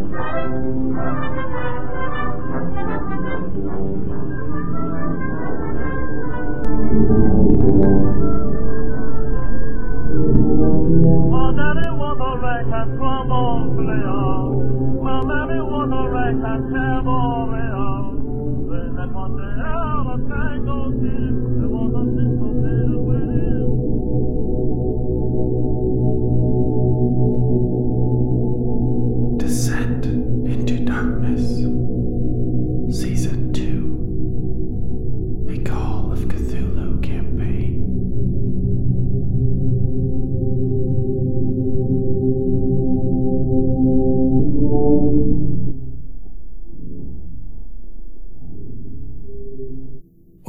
Descent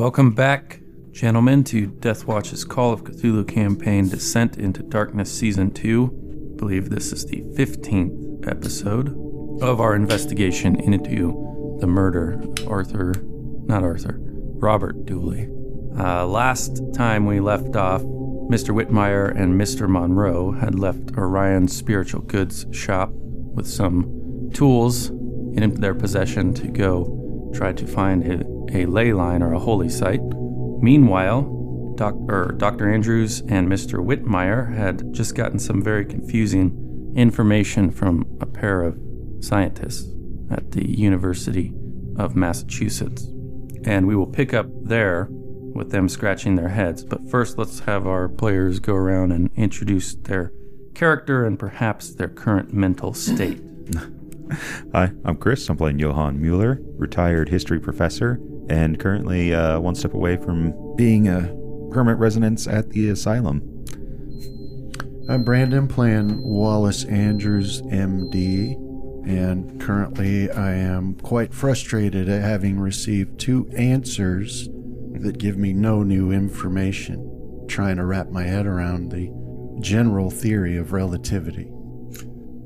Welcome back, gentlemen, to Death Watch's Call of Cthulhu campaign Descent into Darkness Season 2. I believe this is the 15th episode of our investigation into the murder of Arthur, not Arthur, Robert Dooley. Uh, last time we left off, Mr. Whitmire and Mr. Monroe had left Orion's spiritual goods shop with some tools in their possession to go try to find a, a ley line or a holy site. Meanwhile, Doc, er, Dr. Andrews and Mr. Whitmire had just gotten some very confusing information from a pair of scientists at the University of Massachusetts. And we will pick up there with them scratching their heads. But first, let's have our players go around and introduce their character and perhaps their current mental state. Hi, I'm Chris. I'm playing Johann Mueller, retired history professor, and currently uh, one step away from being a permanent residence at the asylum. I'm Brandon playing Wallace Andrews, MD, and currently I am quite frustrated at having received two answers that give me no new information, trying to wrap my head around the general theory of relativity.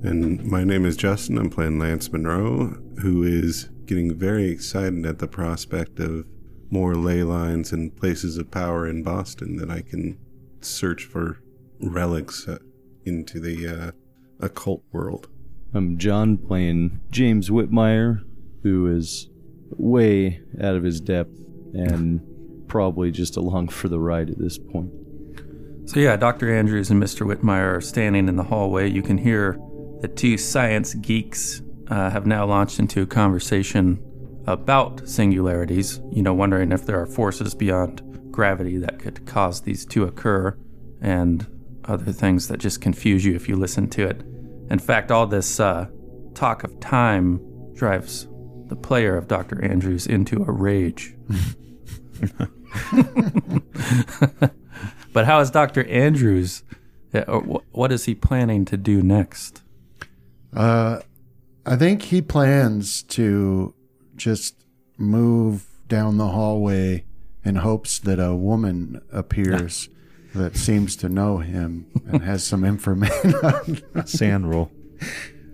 And my name is Justin. I'm playing Lance Monroe, who is getting very excited at the prospect of more ley lines and places of power in Boston that I can search for relics uh, into the uh, occult world. I'm John playing James Whitmire, who is way out of his depth and probably just along for the ride at this point. So, yeah, Dr. Andrews and Mr. Whitmire are standing in the hallway. You can hear the two science geeks uh, have now launched into a conversation about singularities, you know, wondering if there are forces beyond gravity that could cause these to occur and other things that just confuse you if you listen to it. In fact, all this uh, talk of time drives the player of Dr. Andrews into a rage. but how is Dr. Andrews? uh, What is he planning to do next? Uh, I think he plans to just move down the hallway in hopes that a woman appears that seems to know him and has some information. SAN roll.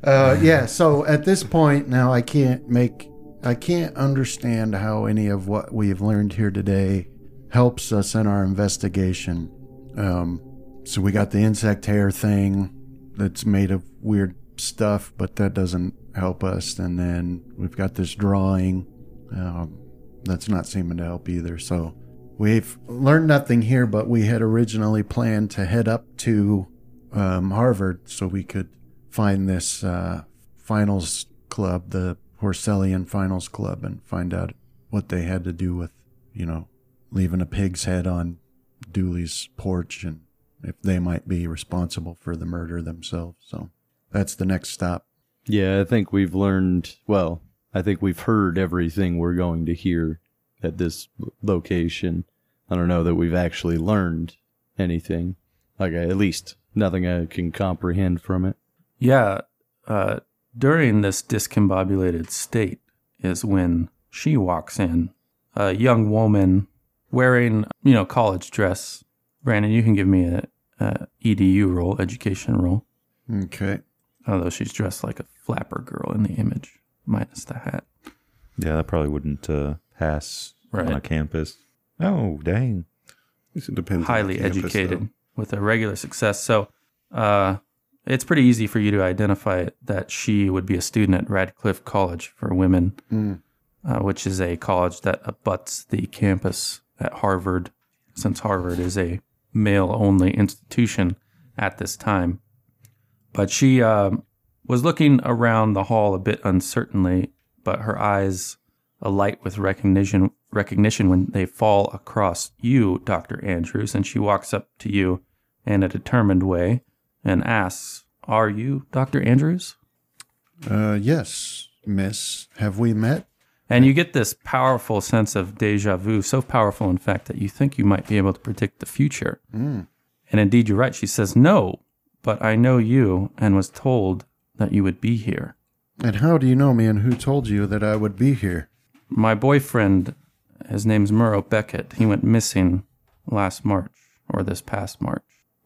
uh, yeah. So at this point now, I can't make, I can't understand how any of what we've learned here today helps us in our investigation. Um, so we got the insect hair thing that's made of weird stuff, but that doesn't help us. And then we've got this drawing um, that's not seeming to help either. So we've learned nothing here, but we had originally planned to head up to um, Harvard so we could find this uh, finals club, the Porcellian Finals Club, and find out what they had to do with, you know, leaving a pig's head on Dooley's porch and if they might be responsible for the murder themselves. So that's the next stop. Yeah, I think we've learned, well, I think we've heard everything we're going to hear at this location. I don't know that we've actually learned anything. Like, at least nothing I can comprehend from it. Yeah, uh, during this discombobulated state is when she walks in, a young woman wearing, you know, college dress. Brandon, you can give me a, a EDU roll, education roll. Okay. Although she's dressed like a flapper girl in the image, minus the hat. Yeah, that probably wouldn't uh, pass on a campus. Oh, dang. It depends. on the Highly campus, educated though. with a regular success. So, uh, it's pretty easy for you to identify that she would be a student at Radcliffe College for Women, uh, which is a college that abuts the campus at Harvard, since Harvard is a male only institution at this time. But she um was looking around the hall a bit uncertainly, but her eyes alight with recognition recognition when they fall across you, Dr. Andrews, and she walks up to you in a determined way and asks, Are you Dr. Andrews? Uh, yes, miss. Have we met? And you get this powerful sense of deja vu, so powerful, in fact, that you think you might be able to predict the future. And indeed, you're right. She says, No, but I know you and was told that you would be here. And how do you know me and who told you that I would be here? My boyfriend, his name's Murrow Beckett, he went missing last March, or this past March.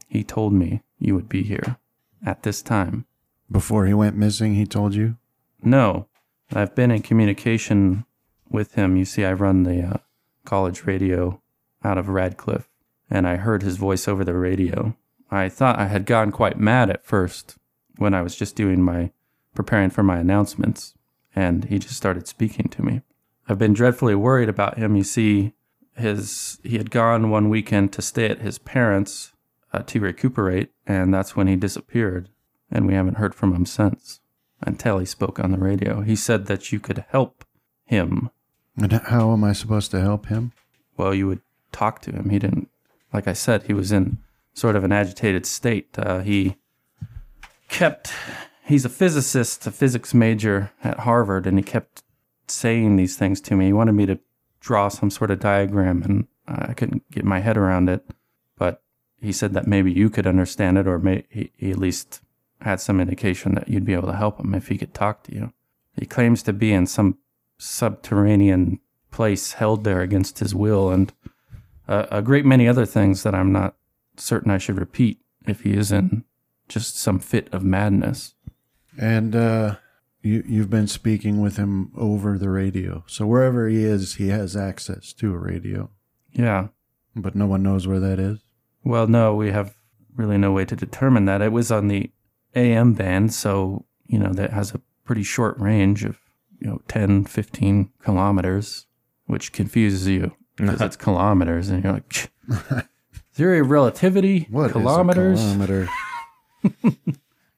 He told me you would be here at this time. Before he went missing, he told you? No, I've been in communication with him. You see, I run the uh, college radio out of Radcliffe, and I heard his voice over the radio. I thought I had gone quite mad at first when I was just doing my preparing for my announcements, and he just started speaking to me. I've been dreadfully worried about him. You see, his he had gone one weekend to stay at his parents uh, to recuperate, and that's when he disappeared, and we haven't heard from him since until he spoke on the radio. He said that you could help him. And how am I supposed to help him? Well, you would talk to him. He didn't, like I said, he was in sort of an agitated state. Uh, he kept, he's a physicist, a physics major at Harvard, and he kept saying these things to me. He wanted me to draw some sort of diagram, and I couldn't get my head around it. But he said that maybe you could understand it, or may, he, he at least had some indication that you'd be able to help him if he could talk to you. He claims to be in some subterranean place held there against his will, and a, a great many other things that I'm not certain I should repeat if he is in just some fit of madness. And uh, you, you've been speaking with him over the radio. So wherever he is, he has access to a radio. Yeah. But no one knows where that is. Well, no, we have really no way to determine that. It was on the AM band, so, you know, that has a pretty short range of, you know, 10, 15 kilometers, which confuses you because it's kilometers. And you're like, theory of relativity, What is a kilometers. kilometer?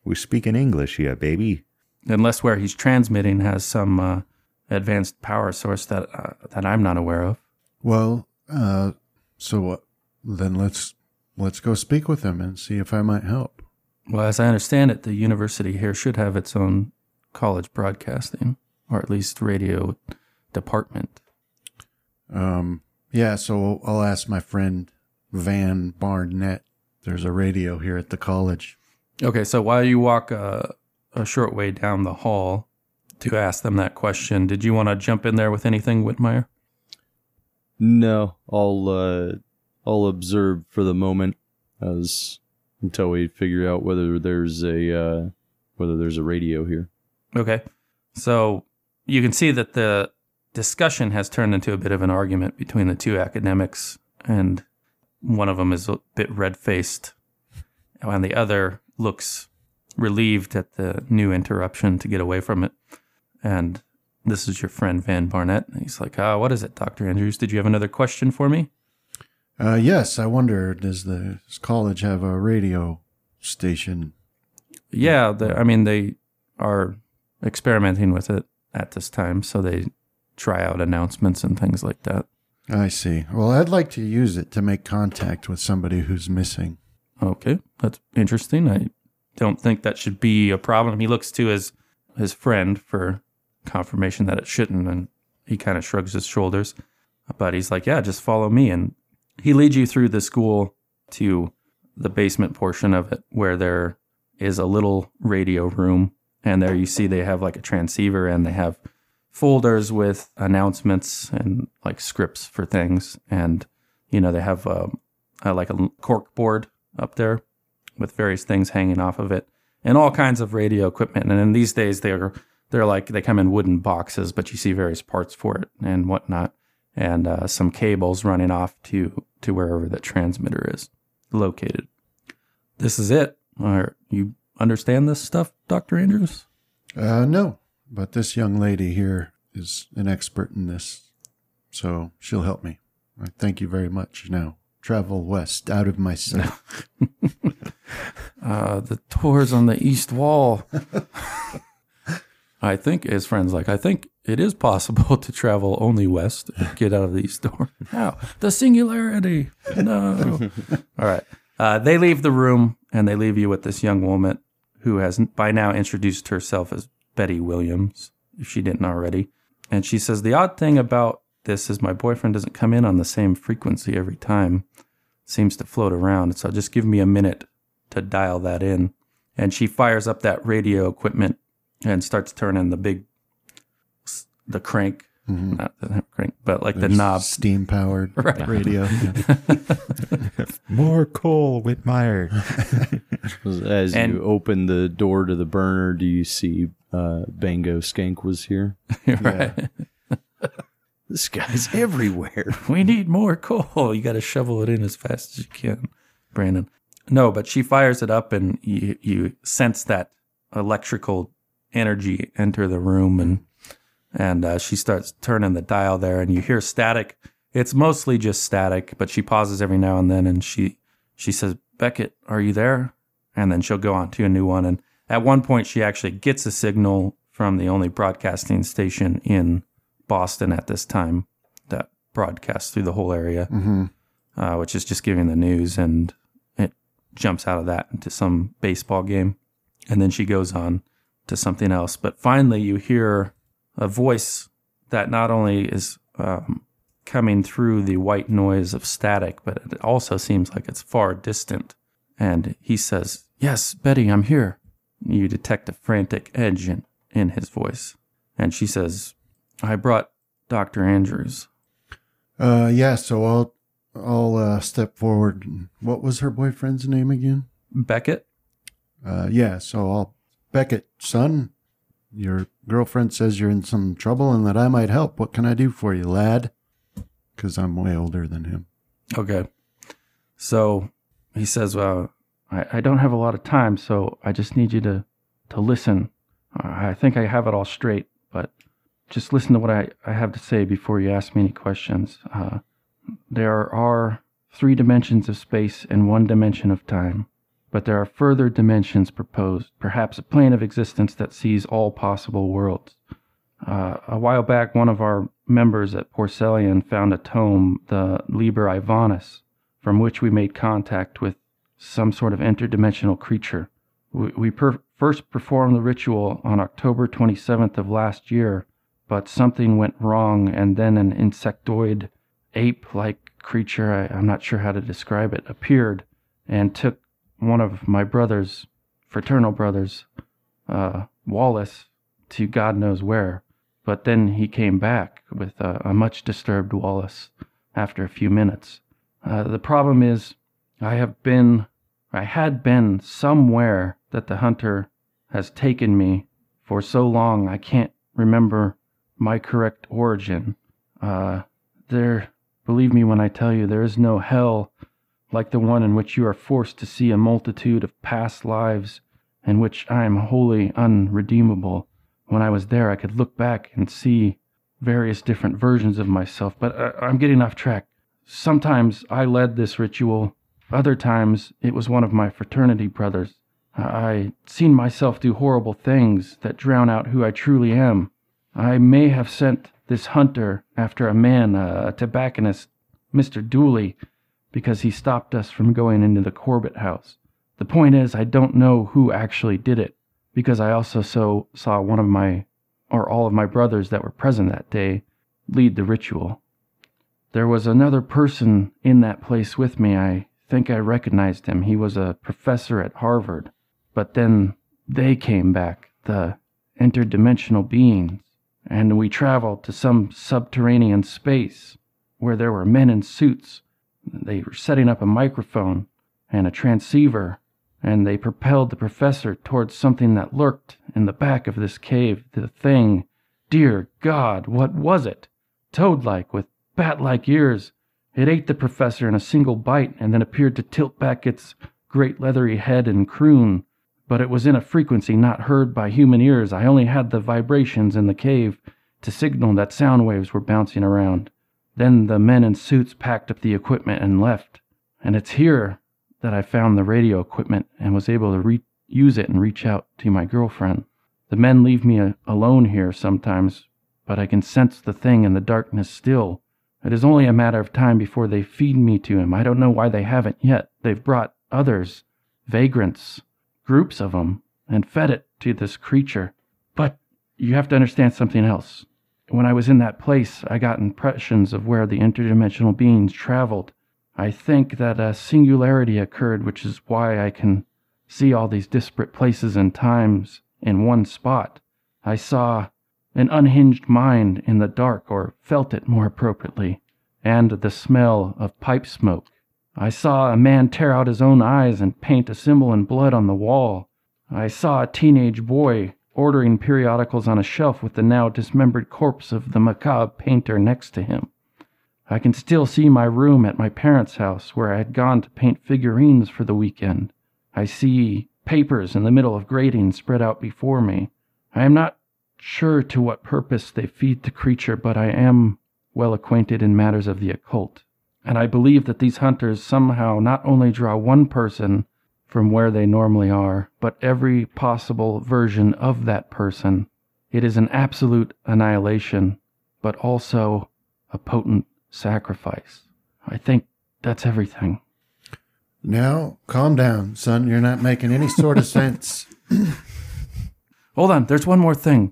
We speak in English here, baby. Unless where he's transmitting has some uh, advanced power source that uh, that I'm not aware of. Well, uh, so then let's let's go speak with him and see if I might help. Well, as I understand it, the university here should have its own college broadcasting, or at least radio department. Um, yeah, so I'll ask my friend Van Barnett. There's a radio here at the college. Okay, so while you walk uh, a short way down the hall to ask them that question, did you want to jump in there with anything, Whitmire? No, I'll uh, I'll observe for the moment as until we figure out whether there's a uh, whether there's a radio here. Okay. So you can see that the discussion has turned into a bit of an argument between the two academics, and one of them is a bit red faced, and the other looks relieved at the new interruption to get away from it. And this is your friend Van Barnett. And he's like, ah, what is it, Dr. Andrews? Did you have another question for me? Uh, yes, I wonder, does the does college have a radio station? Yeah, the, I mean, they are experimenting with it at this time, so they try out announcements and things like that. I see. Well, I'd like to use it to make contact with somebody who's missing. Okay, that's interesting. I don't think that should be a problem. He looks to his his friend for confirmation that it shouldn't, and he kind of shrugs his shoulders. But he's like, "Yeah, just follow me." And he leads you through the school to the basement portion of it, where there is a little radio room, and there you see they have like a transceiver, and they have folders with announcements and like scripts for things, and you know they have uh, uh, like a cork board up there with various things hanging off of it and all kinds of radio equipment. And in these days, they're they're like they come in wooden boxes, but you see various parts for it and whatnot, and uh, some cables running off to to wherever the transmitter is located. This is it. Or you understand this stuff, Dr. Andrews? Uh, no, but this young lady here is an expert in this, so she'll help me. I thank you very much. Now, travel west out of my sight. Uh, the door's on the east wall. I think his friend's like, I think it is possible to travel only west and get out of the east door. How? The singularity. No. All right. Uh, they leave the room and they leave you with this young woman who has by now introduced herself as Betty Williams, if she didn't already. And she says, The odd thing about this is my boyfriend doesn't come in on the same frequency every time. Seems to float around. So just give me a minute to dial that in. And she fires up that radio equipment and starts turning the big, the crank, mm-hmm. not the crank, but like the knob. Steam powered Right. radio. More coal, Whitmire. As And- you open the door to the burner, do you see uh, Bango Skank was here? right. This guy's everywhere. We need more coal. You got to shovel it in as fast as you can, Brandon. No, but she fires it up, and you you sense that electrical energy enter the room, and and uh, she starts turning the dial there, and you hear static. It's mostly just static, but she pauses every now and then, and she she says, "Beckett, are you there?" And then she'll go on to a new one, and at one point, she actually gets a signal from the only broadcasting station in Boston at this time that broadcasts through the whole area, uh, which is just giving the news, and it jumps out of that into some baseball game, and then she goes on to something else. But finally, you hear a voice that not only is um, coming through the white noise of static, but it also seems like it's far distant. And he says, "Yes, Betty, I'm here." You detect a frantic edge in, in his voice, and she says, "I brought Doctor Andrews." Uh, yeah, so I'll I'll uh, step forward. What was her boyfriend's name again? Beckett. Uh, yeah, so I'll Beckett, son. Your girlfriend says you're in some trouble and that I might help. What can I do for you, lad? Because I'm way older than him. Okay. So he says, "Well, I, I don't have a lot of time, so I just need you to to listen. I think I have it all straight, but just listen to what I, I have to say before you ask me any questions. Uh, there are three dimensions of space and one dimension of time, but there are further dimensions proposed, perhaps a plane of existence that sees all possible worlds. Uh, a while back, one of our members at Porcellian found a tome, the Liber Ivonis, from which we made contact with some sort of interdimensional creature. We, we per- first performed the ritual on October 27th of last year, but something went wrong, and then an insectoid, ape like creature, I, I'm not sure how to describe it, appeared and took one of my brothers, fraternal brothers, uh, Wallace, to God knows where. But then he came back with a, a much disturbed Wallace after a few minutes. Uh, the problem is, I have been, I had been somewhere that the hunter has taken me for so long I can't remember my correct origin. Uh, there, believe me when I tell you, there is no hell like the one in which you are forced to see a multitude of past lives in which I am wholly unredeemable. When I was there, I could look back and see various different versions of myself, but uh, I'm getting off track. Sometimes I led this ritual, other times it was one of my fraternity brothers. I seen myself do horrible things that drown out who I truly am. I may have sent this hunter after a man, a tobacconist, Mr. Dooley, because he stopped us from going into the Corbett house. The point is, I don't know who actually did it, because I also so saw one of my, or all of my brothers that were present that day, lead the ritual. There was another person in that place with me. I think I recognized him. He was a professor at Harvard. But then they came back, the interdimensional beings, and we traveled to some subterranean space where there were men in suits. They were setting up a microphone and a transceiver, and they propelled the professor towards something that lurked in the back of this cave. The thing, dear God, what was it? Toad like, with bat like ears. It ate the professor in a single bite and then appeared to tilt back its great leathery head and croon. but it was in a frequency not heard by human ears. I only had the vibrations in the cave to signal that sound waves were bouncing around. Then the men in suits packed up the equipment and left. And it's here that I found the radio equipment and was able to re- use it and reach out to my girlfriend. The men leave me a- alone here sometimes, but I can sense the thing in the darkness still. It is only a matter of time before they feed me to him. I don't know why they haven't yet. They've brought others, vagrants, groups of them, and fed it to this creature. But you have to understand something else. When I was in that place, I got impressions of where the interdimensional beings traveled. I think that a singularity occurred, which is why I can see all these disparate places and times in one spot. I saw an unhinged mind in the dark, or felt it more appropriately, and the smell of pipe smoke. I saw a man tear out his own eyes and paint a symbol in blood on the wall. I saw a teenage boy ordering periodicals on a shelf with the now dismembered corpse of the macabre painter next to him. I can still see my room at my parents' house where I had gone to paint figurines for the weekend. I see papers in the middle of gratings spread out before me. I am not sure to what purpose they feed the creature, but I am well acquainted in matters of the occult. And I believe that these hunters somehow not only draw one person from where they normally are, but every possible version of that person. It is an absolute annihilation, but also a potent sacrifice. I think that's everything. Now, calm down, son. You're not making any sort of sense. Hold on, there's one more thing.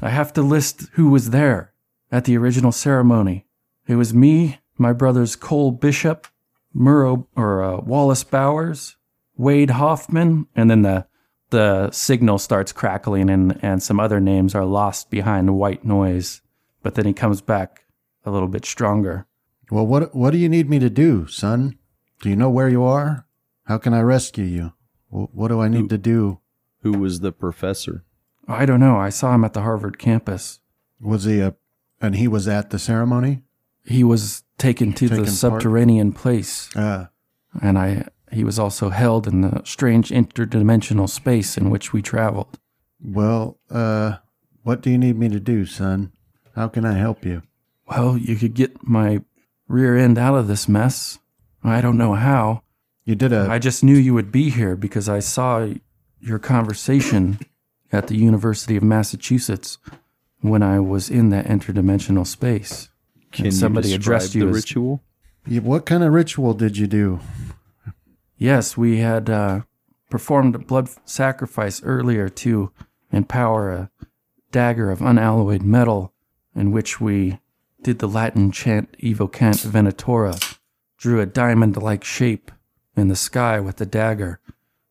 I have to list who was there at the original ceremony. It was me, my brothers Cole Bishop, Murrow or uh, Wallace Bowers, Wade Hoffman, and then the the signal starts crackling and, and some other names are lost behind the white noise. But then he comes back a little bit stronger. Well, what what do you need me to do, son? Do you know where you are? How can I rescue you? What do I need to do? Who was the professor? I don't know. I saw him at the Harvard campus. Was he a and he was at the ceremony? He was taken to Taken the part- subterranean place, Uh, and I he was also held in the strange interdimensional space in which we traveled. well, uh, what do you need me to do, son? How can I help you? Well, you could get my rear end out of this mess. I don't know how. You did a I just knew you would be here because I saw your conversation at the University of Massachusetts when I was in that interdimensional space. Can And somebody you addressed you the as ritual? you- what kind of ritual did you do? Yes, we had uh, performed a blood sacrifice earlier to empower a dagger of unalloyed metal, in which we did the Latin chant Evocant Venatora, drew a diamond like shape in the sky with the dagger.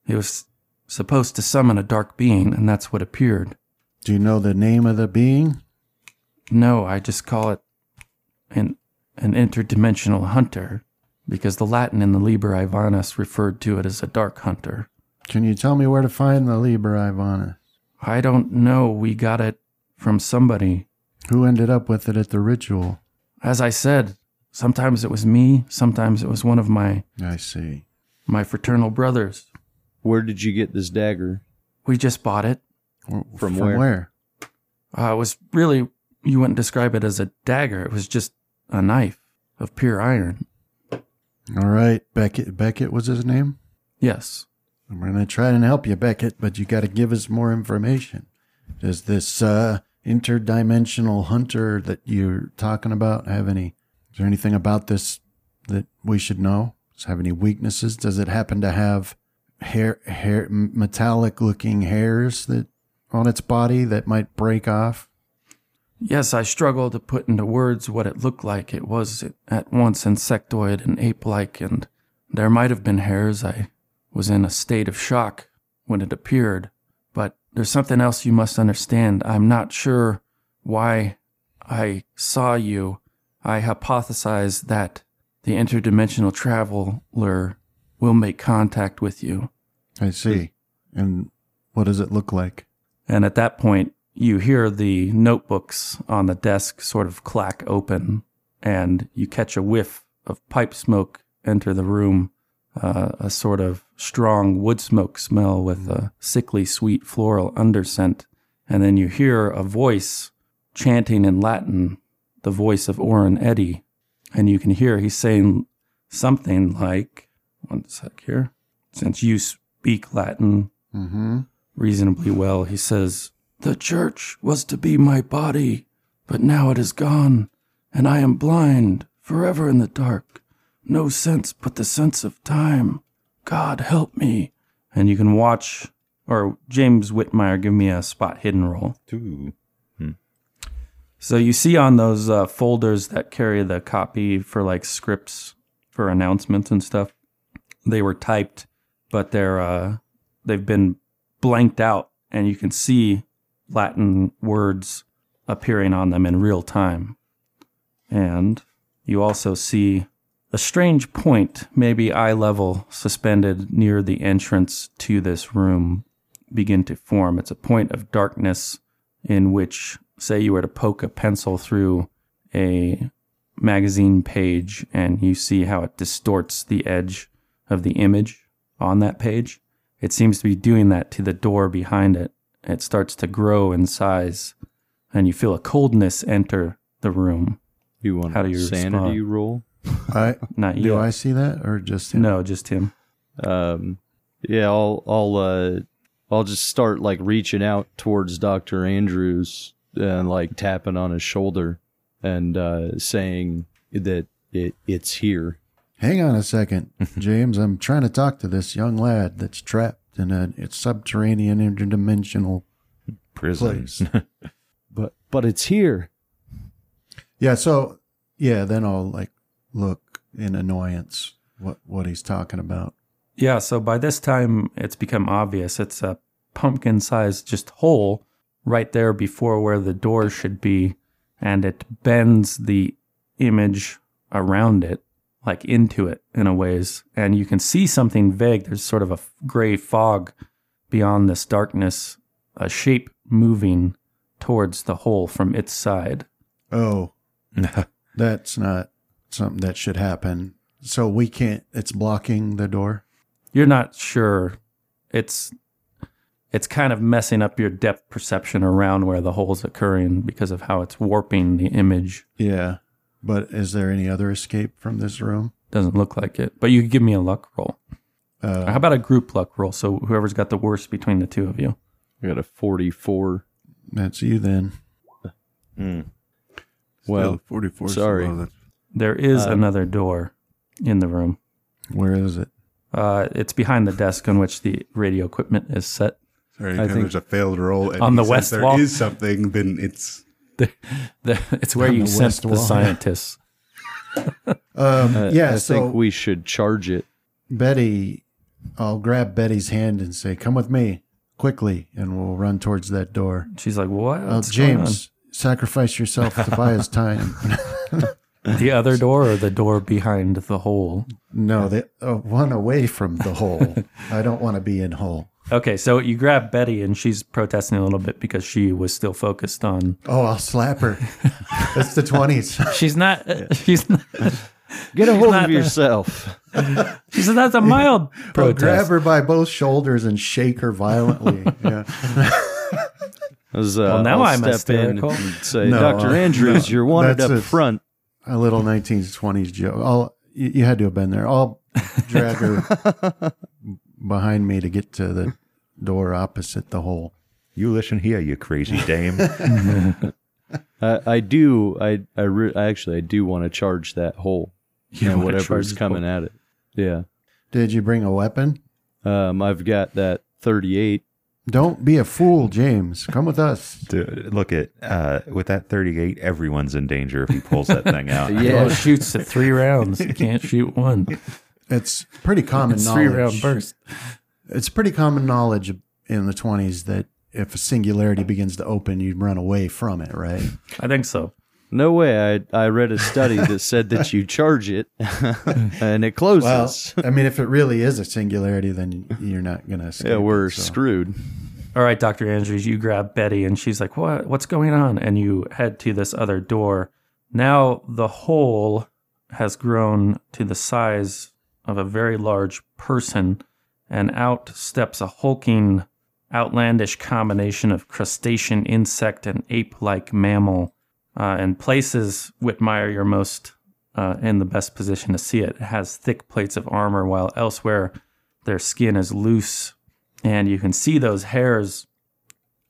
It was supposed to summon a dark being, and that's what appeared. Do you know the name of the being? No, I just call it an, an interdimensional hunter, because the Latin in the Liber Ivonis referred to it as a dark hunter. Can you tell me where to find the Liber Ivana? I don't know. We got it from somebody. Who ended up with it at the ritual? As I said, sometimes it was me, sometimes it was one of my I see. my fraternal brothers. Where did you get this dagger? We just bought it. From From where? where? Uh, it was really you wouldn't describe it as a dagger. It was just a knife of pure iron. All right, Beckett. Beckett was his name. Yes. We're gonna try and help you, Beckett, but you got to give us more information. Does this uh, interdimensional hunter that you're talking about have any? Is there anything about this that we should know? Does it have any weaknesses? Does it happen to have hair, hair, metallic-looking hairs that on its body that might break off? Yes, I struggle to put into words what it looked like. It was at once insectoid and ape like, and there might have been hairs. I was in a state of shock when it appeared. But there's something else you must understand. I'm not sure why I saw you. I hypothesize that the interdimensional traveler will make contact with you. I see. And what does it look like? And at that point, you hear the notebooks on the desk sort of clack open, and you catch a whiff of pipe smoke enter the room. uh, a sort of strong wood smoke smell with a sickly sweet floral underscent. And then you hear a voice chanting in Latin, the voice of Oren Eddy. And you can hear he's saying something like, one sec here, since you speak Latin Mm-hmm. reasonably well, he says, The church was to be my body, but now it is gone, and I am blind, forever in the dark. No sense but the sense of time. God help me. And you can watch, or James Whitmire, give me a spot hidden roll. Ooh. So you see on those uh, folders that carry the copy for like scripts for announcements and stuff, they were typed, but they're uh, they've been blanked out, and you can see Latin words appearing on them in real time. And you also see a strange point, maybe eye level, suspended near the entrance to this room begin to form. It's a point of darkness in which, say, you were to poke a pencil through a magazine page and you see how it distorts the edge of the image on that page. It seems to be doing that to the door behind it. It starts to grow in size and you feel a coldness enter the room. You want How do you sanity respond? roll? I Not do. I see that or just him? No, just him. Um, yeah, I'll I'll uh, I'll just start like reaching out towards Doctor Andrews and like tapping on his shoulder and uh, saying that it it's here. Hang on a second, mm-hmm. James. I'm trying to talk to this young lad that's trapped in a it's subterranean interdimensional. Prison. But but it's here. Yeah. So yeah, then I'll like look in annoyance what what he's talking about. Yeah, so by this time it's become obvious. It's a pumpkin sized just hole right there before where the door should be, and it bends the image around it, like into it in a ways. And you can see something vague. There's sort of a gray fog beyond this darkness, a shape moving towards the hole from its side. Oh, that's not something that should happen. So we can't. It's blocking the door. You're not sure. It's it's kind of messing up your depth perception around where the hole's occurring because of how it's warping the image. Yeah. But is there any other escape from this room? Doesn't look like it. But you could give me a luck roll. Uh, How about a group luck roll? So whoever's got the worst between the two of you. I got a forty-four. that's you then. Mm. Well, Still 44 sorry. low. That's- There is Uh, another door in the room. Where is it? Uh, it's behind the desk on which the radio equipment is set. Sorry, I think- there's a failed roll and On the says west there wall. is something, then it's The, it's where you the sent the scientists. Um, I, yeah. I so think we should charge it. Betty, I'll grab Betty's hand and say, "Come with me quickly," and we'll run towards that door. She's like, "What? Uh, What's going on?" James, sacrifice yourself to buy us time. The other door or the door behind the hole? no, the uh, one away from the hole. I don't want to be in hole. Okay, so you grab Betty and she's protesting a little bit because she was still focused on. Oh, I'll slap her. It's the twenties. She's not. She's not. Get a hold of yourself. She said that's a mild I'll protest. grab her by both shoulders and shake her violently. Yeah. As, uh, Well, now I'll I'm step in and say, No, Doctor uh, Andrews, no, you're wanted that's up it. front. A little 1920s joke. I'll, you, you had to have been there. I'll drag her behind me to get to the door opposite the hole. You listen here, you crazy dame. I, I do. I I, re- I actually I do want to charge that hole. You and wanna whatever's coming hole. at it. Yeah. Did you bring a weapon? Um, I've got that 38. Don't be a fool, James. Come with us. Dude, look at uh, with that 38, everyone's in danger if he pulls that thing out. yeah, shoots at three rounds. You can't shoot one. It's pretty common It's three knowledge. round burst. It's pretty common knowledge in the 20s that if a singularity begins to open, you'd run away from it, right? I think so. No way. I I read a study that said that you charge it and it closes. Well, I mean, if it really is a singularity, then you're not going to escape. yeah, we're it, so. screwed. All right, Dr. Andrews, you grab Betty and she's like, What what's going on? And you head to this other door. Now the hole has grown to the size of a very large person, and out steps a hulking, outlandish combination of crustacean insect and ape like mammal. Uh, and places Whitmire you're most uh, in the best position to see it. It has thick plates of armor, while elsewhere their skin is loose, and you can see those hairs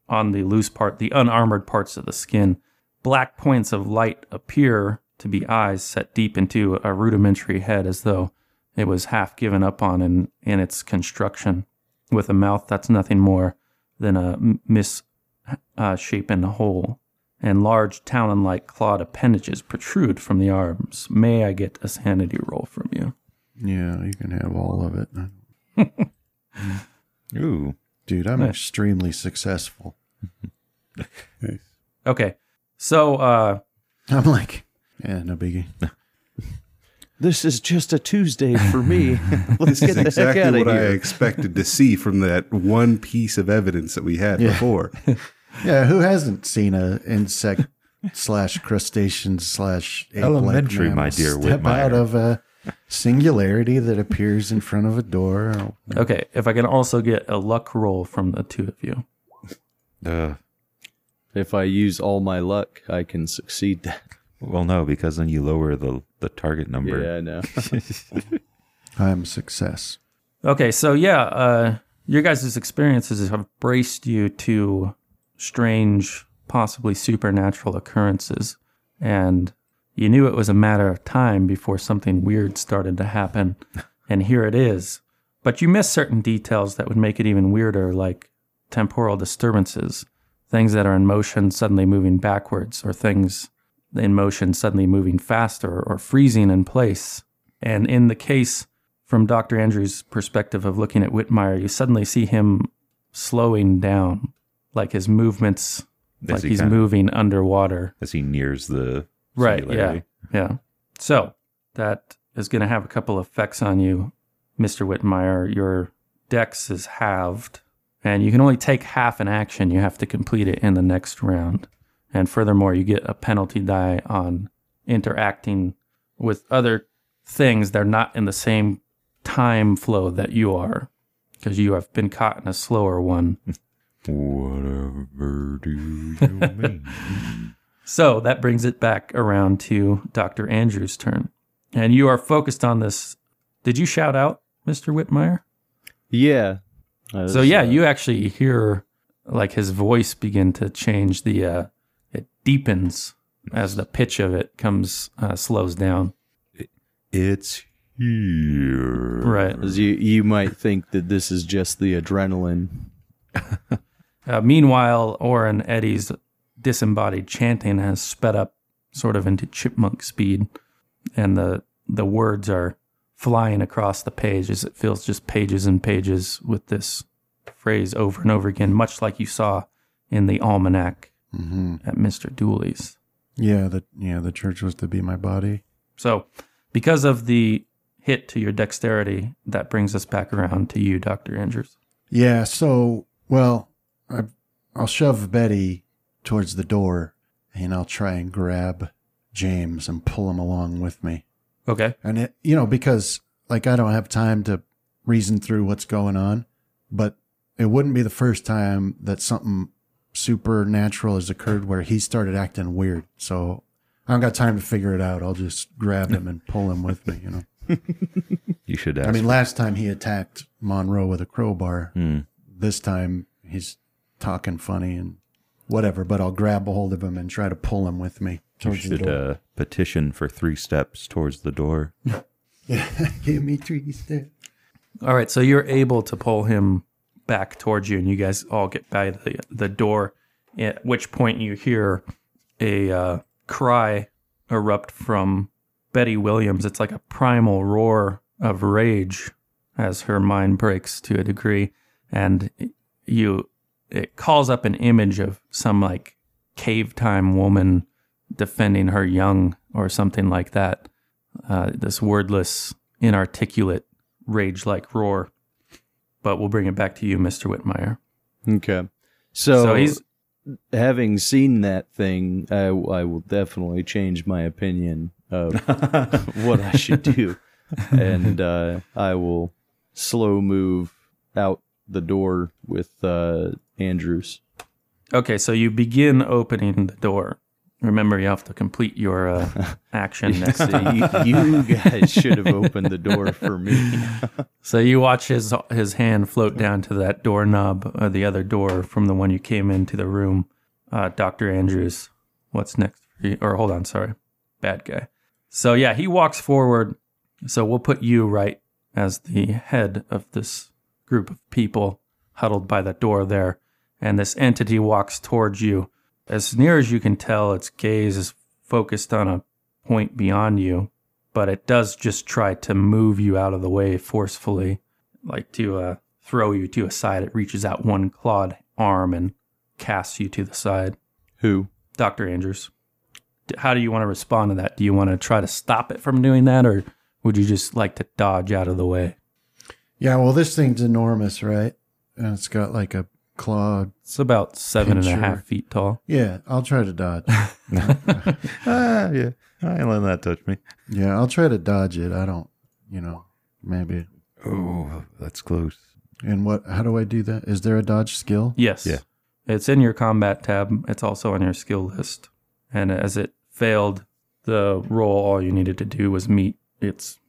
on the loose part, the unarmored parts of the skin. Black points of light appear to be eyes set deep into a rudimentary head as though it was half given up on in, in its construction, with a mouth that's nothing more than a misshapen hole, and large talon like clawed appendages protrude from the arms. May I get a sanity roll from you? Yeah, you can have all of it. Ooh. Dude, I'm Nice. extremely successful. Okay. So, uh, I'm like, yeah, no biggie. This is just a Tuesday for me. Let's This is get the heck exactly out of what I expected to see from that one piece of evidence that we had Yeah. before. Yeah, who hasn't seen a insect slash crustacean slash Elementary, my dear step Whitmire. out of a singularity that appears in front of a door? okay. If I can also get a luck roll from the two of you. Uh, If I use all my luck, I can succeed that. Well, no, because then you lower the, the target number. Yeah, I know. I'm success. Okay, so yeah, uh, your guys' experiences have braced you to strange, possibly supernatural occurrences, and you knew it was a matter of time before something weird started to happen, and here it is. But you missed certain details that would make it even weirder, like temporal disturbances, things that are in motion suddenly moving backwards, or things in motion suddenly moving faster or freezing in place. And in the case from Dr. Andrews' perspective of looking at Whitmire, you suddenly see him slowing down, like his movements, As like he he's kinda- moving underwater. As he nears the Right, yeah. Yeah. So that is going to have a couple effects on you, Mr. Whitmire. Your dex is halved, and you can only take half an action. You have to complete it in the next round. And furthermore, you get a penalty die on interacting with other things that are not in the same time flow that you are, because you have been caught in a slower one. Whatever do you mean? So that brings it back around to Dr. Andrews' turn. And you are focused on this. Did you shout out, Mr. Whitmire? yeah. I So yeah, uh, you actually hear like his voice begin to change. The uh, it deepens as the pitch of it comes uh, slows down. it's here. Right. as you you might think that this is just the adrenaline. Uh, meanwhile, Oren Eddie's disembodied chanting has sped up sort of into chipmunk speed, and the the words are flying across the page as it feels just pages and pages with this phrase over and over again, much like you saw in the almanac hmm at Mr. Dooley's. Yeah, the yeah the church was to be my body. So, because of the hit to your dexterity, that brings us back around to you, Dr. Andrews. Yeah, so well, I, I'll shove Betty towards the door, and I'll try and grab James and pull him along with me. Okay. And it, you know, because like I don't have time to reason through what's going on, but it wouldn't be the first time that something supernatural has occurred where he started acting weird. So I don't got time to figure it out. I'll just grab him and pull him with me, you know. You should ask. I mean, last time he attacked Monroe with a crowbar. Hmm. This time he's talking funny and whatever, but I'll grab a hold of him and try to pull him with me. you towards the should door. uh, petition for three steps towards the door. Give me three steps. All right, so you're able to pull him back towards you, and you guys all get by the the door. At which point you hear a uh, cry erupt from Betty Williams. It's like a primal roar of rage as her mind breaks to a degree, and you it calls up an image of some like cave time woman defending her young or something like that. Uh, this wordless, inarticulate rage like roar. But we'll bring it back to you, Mr. Whitmire. Okay. So, So he's having seen that thing, I, I will definitely change my opinion of what I should do. and uh, I will slow move out the door with uh, Andrews. Okay, so you begin opening the door. Remember, you have to complete your uh, action next. You, you guys should have opened the door for me. So you watch his his hand float down to that doorknob, uh, the other door from the one you came into the room. Uh, Doctor Andrews, what's next? For you? Or hold on, sorry, bad guy. So yeah, he walks forward. So we'll put you right as the head of this group of people huddled by the door there, and this entity walks towards you. As near as you can tell, its gaze is focused on a point beyond you, but it does just try to move you out of the way forcefully, like to uh, throw you to a side. It reaches out one clawed arm and casts you to the side. Who? Dr. Andrews, how do you want to respond to that? Do you want to try to stop it from doing that, or would you just like to dodge out of the way? Yeah, well, this thing's enormous, right? And it's got like a claw. It's about seven and a half Pincher. feet tall. Yeah, I'll try to dodge. ah, yeah. I ain't letting that touch me. yeah, I'll try to dodge it. I don't, you know, maybe. Oh, that's close. And what? How do I do that? Is there a dodge skill? Yes. Yeah. It's in your combat tab. It's also on your skill list. And as it failed the roll, all you needed to do was meet its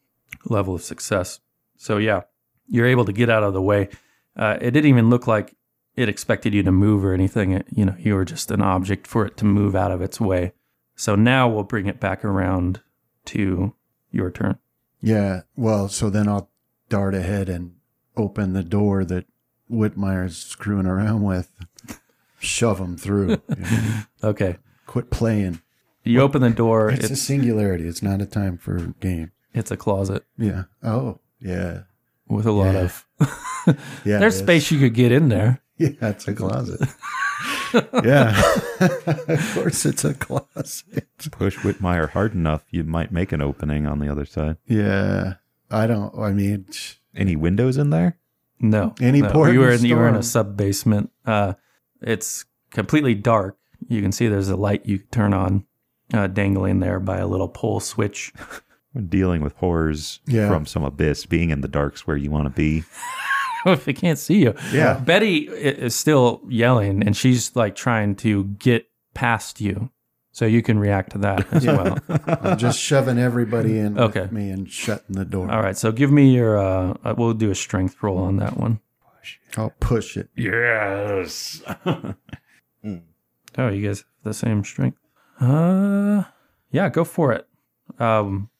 level of success. So, yeah, you're able to get out of the way. Uh, it didn't even look like it expected you to move or anything. It, you know, you were just an object for it to move out of its way. So now we'll bring it back around to your turn. Yeah. Well, so then I'll dart ahead and open the door that Whitmire's screwing around with. Shove him through. you know. Okay. Quit playing. You open the door. It's, a singularity. It's not a time for game. it's a closet Yeah. Oh, yeah. with a lot Yeah. of. Yeah. There's space you could get in there. Yeah, it's a closet. yeah. of course, it's a closet. Push Whitmire hard enough, you might make an opening on the other side. Yeah. I don't, I mean, Any windows in there? No. Any no. port you were the in you were in a sub basement. Uh, it's completely dark. You can see there's a light you can turn on, uh, dangling there by a little pole switch. When dealing with horrors Yeah. from some abyss, being in the dark's where you want to be. if it can't see you, Yeah. Betty is still yelling, and she's like trying to get past you, so you can react to that as well. I'm just shoving everybody in Okay. with me and shutting the door. All right, so give me your. Uh, uh, we'll do a strength roll on that one. I'll push it. Yes. Oh, you guys have the same strength. Uh, yeah, go for it. Um,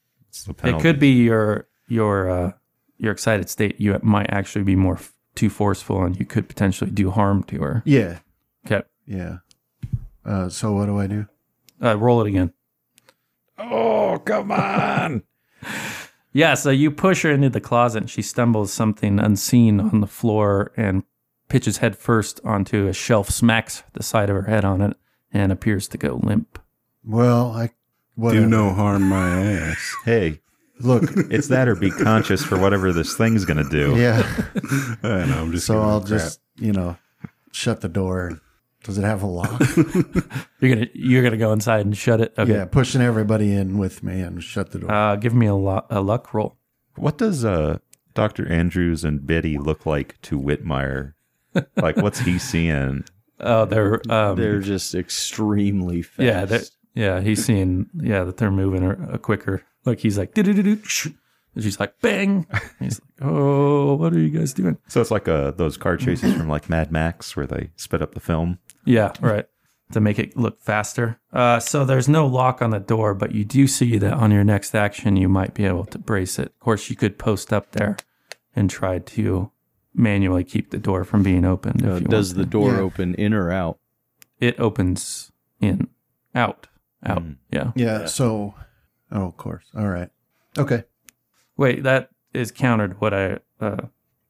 It could be your your uh, your excited state. You might actually be more f- too forceful, and you could potentially do harm to her. Yeah. Okay, Yeah. Uh, so what do I do? uh, roll it again. Oh, come on. Yeah, so you push her into the closet, and she stumbles something unseen on the floor and pitches head first onto a shelf, smacks the side of her head on it, and appears to go limp. Well, I whatever. Do no harm my ass. hey, Look, it's that or be conscious for whatever this thing's going to do. yeah. I know, I'm just So I'll just, you know, shut the door. Does it have a lock? You're gonna you're gonna go inside and shut it. Okay. Yeah, pushing everybody in with me and shut the door. Uh, give me a, lo- a luck roll. What does uh, Dr. Andrews and Betty look like to Whitmire? Like, what's he seeing? Oh, they're um, They're just extremely fast. Yeah, yeah, he's seeing yeah that they're moving uh, quicker. Like he's like and she's like bang. He's like, oh, what are you guys doing? So it's like uh, those car chases from like Mad Max where they sped up the film. Yeah, right. To make it look faster. Uh, so there's no lock on the door, but you do see that on your next action you might be able to brace it. Of course, you could post up there and try to manually keep the door from being opened. Uh, if you does want the to. door Yeah. open in or out? It opens in, out, out. Mm. Yeah. yeah, so, oh, of course. All right. Okay. Wait, that is countered what I uh,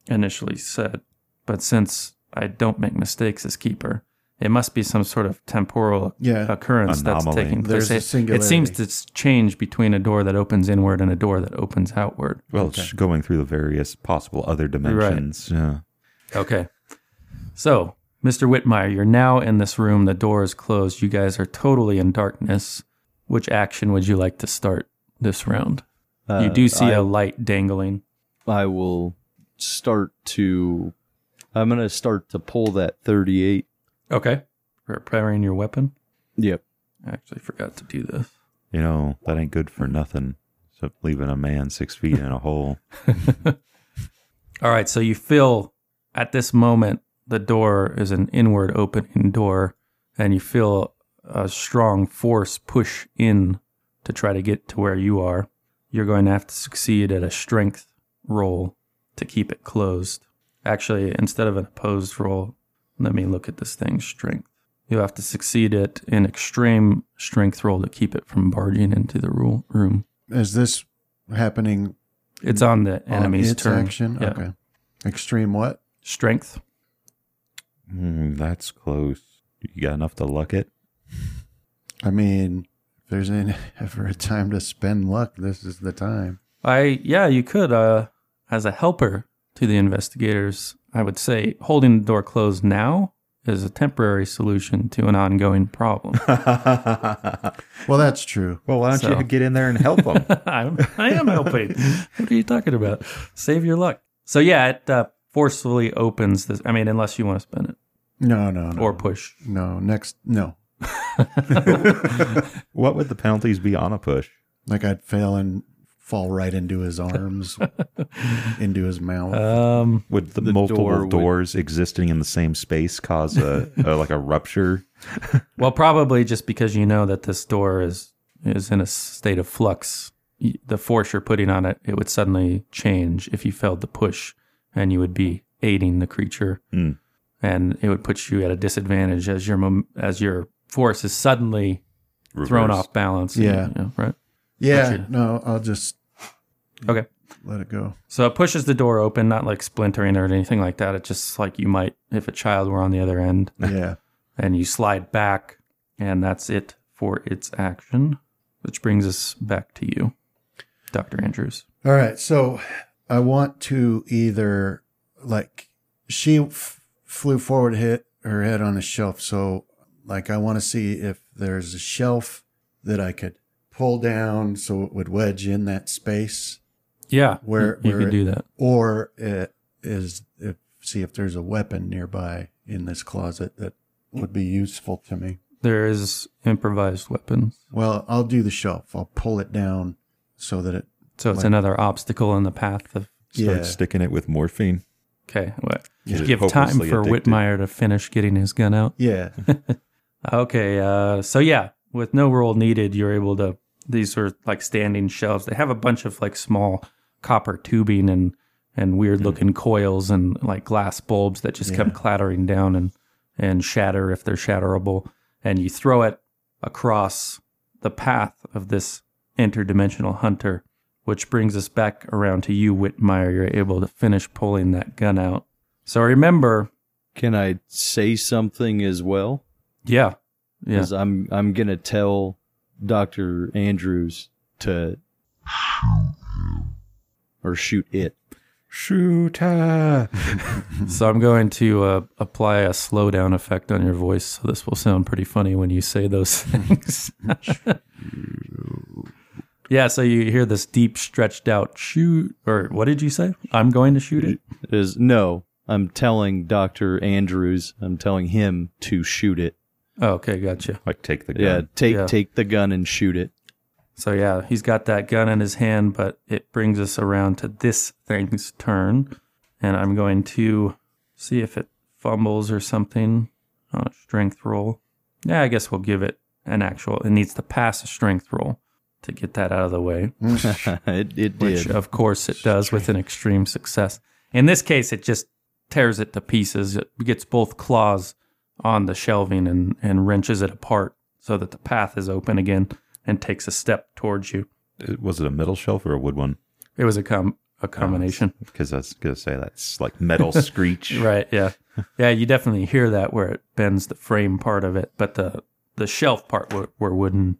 initially said. But since I don't make mistakes as keeper, it must be some sort of temporal Yeah. occurrence that's Anomaly. taking There's place. a It- it seems to change between a door that opens inward and a door that opens outward. Well, it's going through the various possible other dimensions. Yeah. Okay. So, Mr. Whitmire, you're now in this room. The door is closed. You guys are totally in darkness. Which action would you like to start this round? Uh, you do see I, a light dangling. I will start to. I'm gonna start to pull that 38. Okay. Preparing your weapon. Yep. I actually forgot to do this. You know, that ain't good for nothing. So leaving a man six feet in a hole. All right, so you feel at this moment the door is an inward opening door, and you feel a strong force push in to try to get to where you are. You're going to have to succeed at a strength roll to keep it closed. Actually, instead of an opposed roll, let me look at this thing strength. You'll have to succeed at an extreme strength roll to keep it from barging into the ru- room. Is this happening It's on the on enemy's its turn. action? Yeah. Okay. Extreme what? Strength. Hmm, that's close. You got enough to luck it? I mean, if there's any, ever a time to spend luck, this is the time. I yeah, you could uh as a helper to the investigators, I would say holding the door closed now is a temporary solution to an ongoing problem. Well, that's true. Well, why don't So- you get in there and help them? I'm, I am helping. what are you talking about? Save your luck. So yeah, it uh, forcefully opens this. I mean, unless you want to spin it No, no, no. or push. no, next, no. what would the penalties be on a push? Like I'd fail and fall right into his arms, into his mouth. Um, Would the, The multiple door would- doors existing in the same space cause a, a like a rupture? well, probably just because you know that this door is is in a state of flux. The force you're putting on it, it would suddenly change if you failed the push, and you would be aiding the creature, Hmm. and it would put you at a disadvantage as your mom- as your force is suddenly thrown off balance. Yeah. you know, right. yeah, you- no, I'll just Okay. let it go. So it pushes the door open, not like splintering or anything like that. It's just like you might if a child were on the other end, Yeah. and you slide back, and that's it for its action. Which brings us back to you, Doctor Andrews. All right. So I want to either like she f- flew forward, hit her head on a shelf. So like I want to see if there's a shelf that I could pull down so it would wedge in that space, Yeah, Where- you, where could it- do that. or it is if see if there's a weapon nearby in this closet that would be useful to me. There is improvised weapons, Well, I'll do the shelf. I'll pull it down so that it. so it's Like- another obstacle in the path of. Start Yeah. sticking it with morphine. Okay, what? Get Give time for addicted. Whitmire to finish getting his gun out. Yeah. Okay, uh, so yeah, with no roll needed, you're able to. These are like standing shelves. They have a bunch of like small copper tubing and and weird looking coils and like glass bulbs that just come clattering down and and shatter if they're shatterable. And you throw it across the path of this interdimensional hunter, which brings us back around to you, Whitmire. You're able to finish pulling that gun out. So remember, Can I say something as well? Yeah, yeah. Because I'm I'm gonna tell Doctor Andrews to or shoot it. Shooter. So I'm going to uh, apply a slowdown effect on your voice, so this will sound pretty funny when you say those things. yeah, so you hear this deep, stretched out shoot, or what did you say? I'm going to shoot it. Is no, I'm telling Doctor Andrews. I'm telling him to shoot it. Oh, okay, gotcha. Like take the gun. Yeah, take Yeah. take the gun and shoot it. So yeah, he's got that gun in his hand, but it brings us around to this thing's turn, and I'm going to see if it fumbles or something on a strength roll. Yeah, I guess we'll give it an actual. It needs to pass a strength roll to get that out of the way, it it which did. of course it does with an extreme success. In this case, it just tears it to pieces. It gets both claws on the shelving and, and wrenches it apart so that the path is open again and takes a step towards you. Was it a metal shelf or a wood one? It was a com a oh, combination. Because I was gonna say that's like metal screech. right, yeah. Yeah, you definitely hear that where it bends the frame part of it, but the the shelf part were, were wooden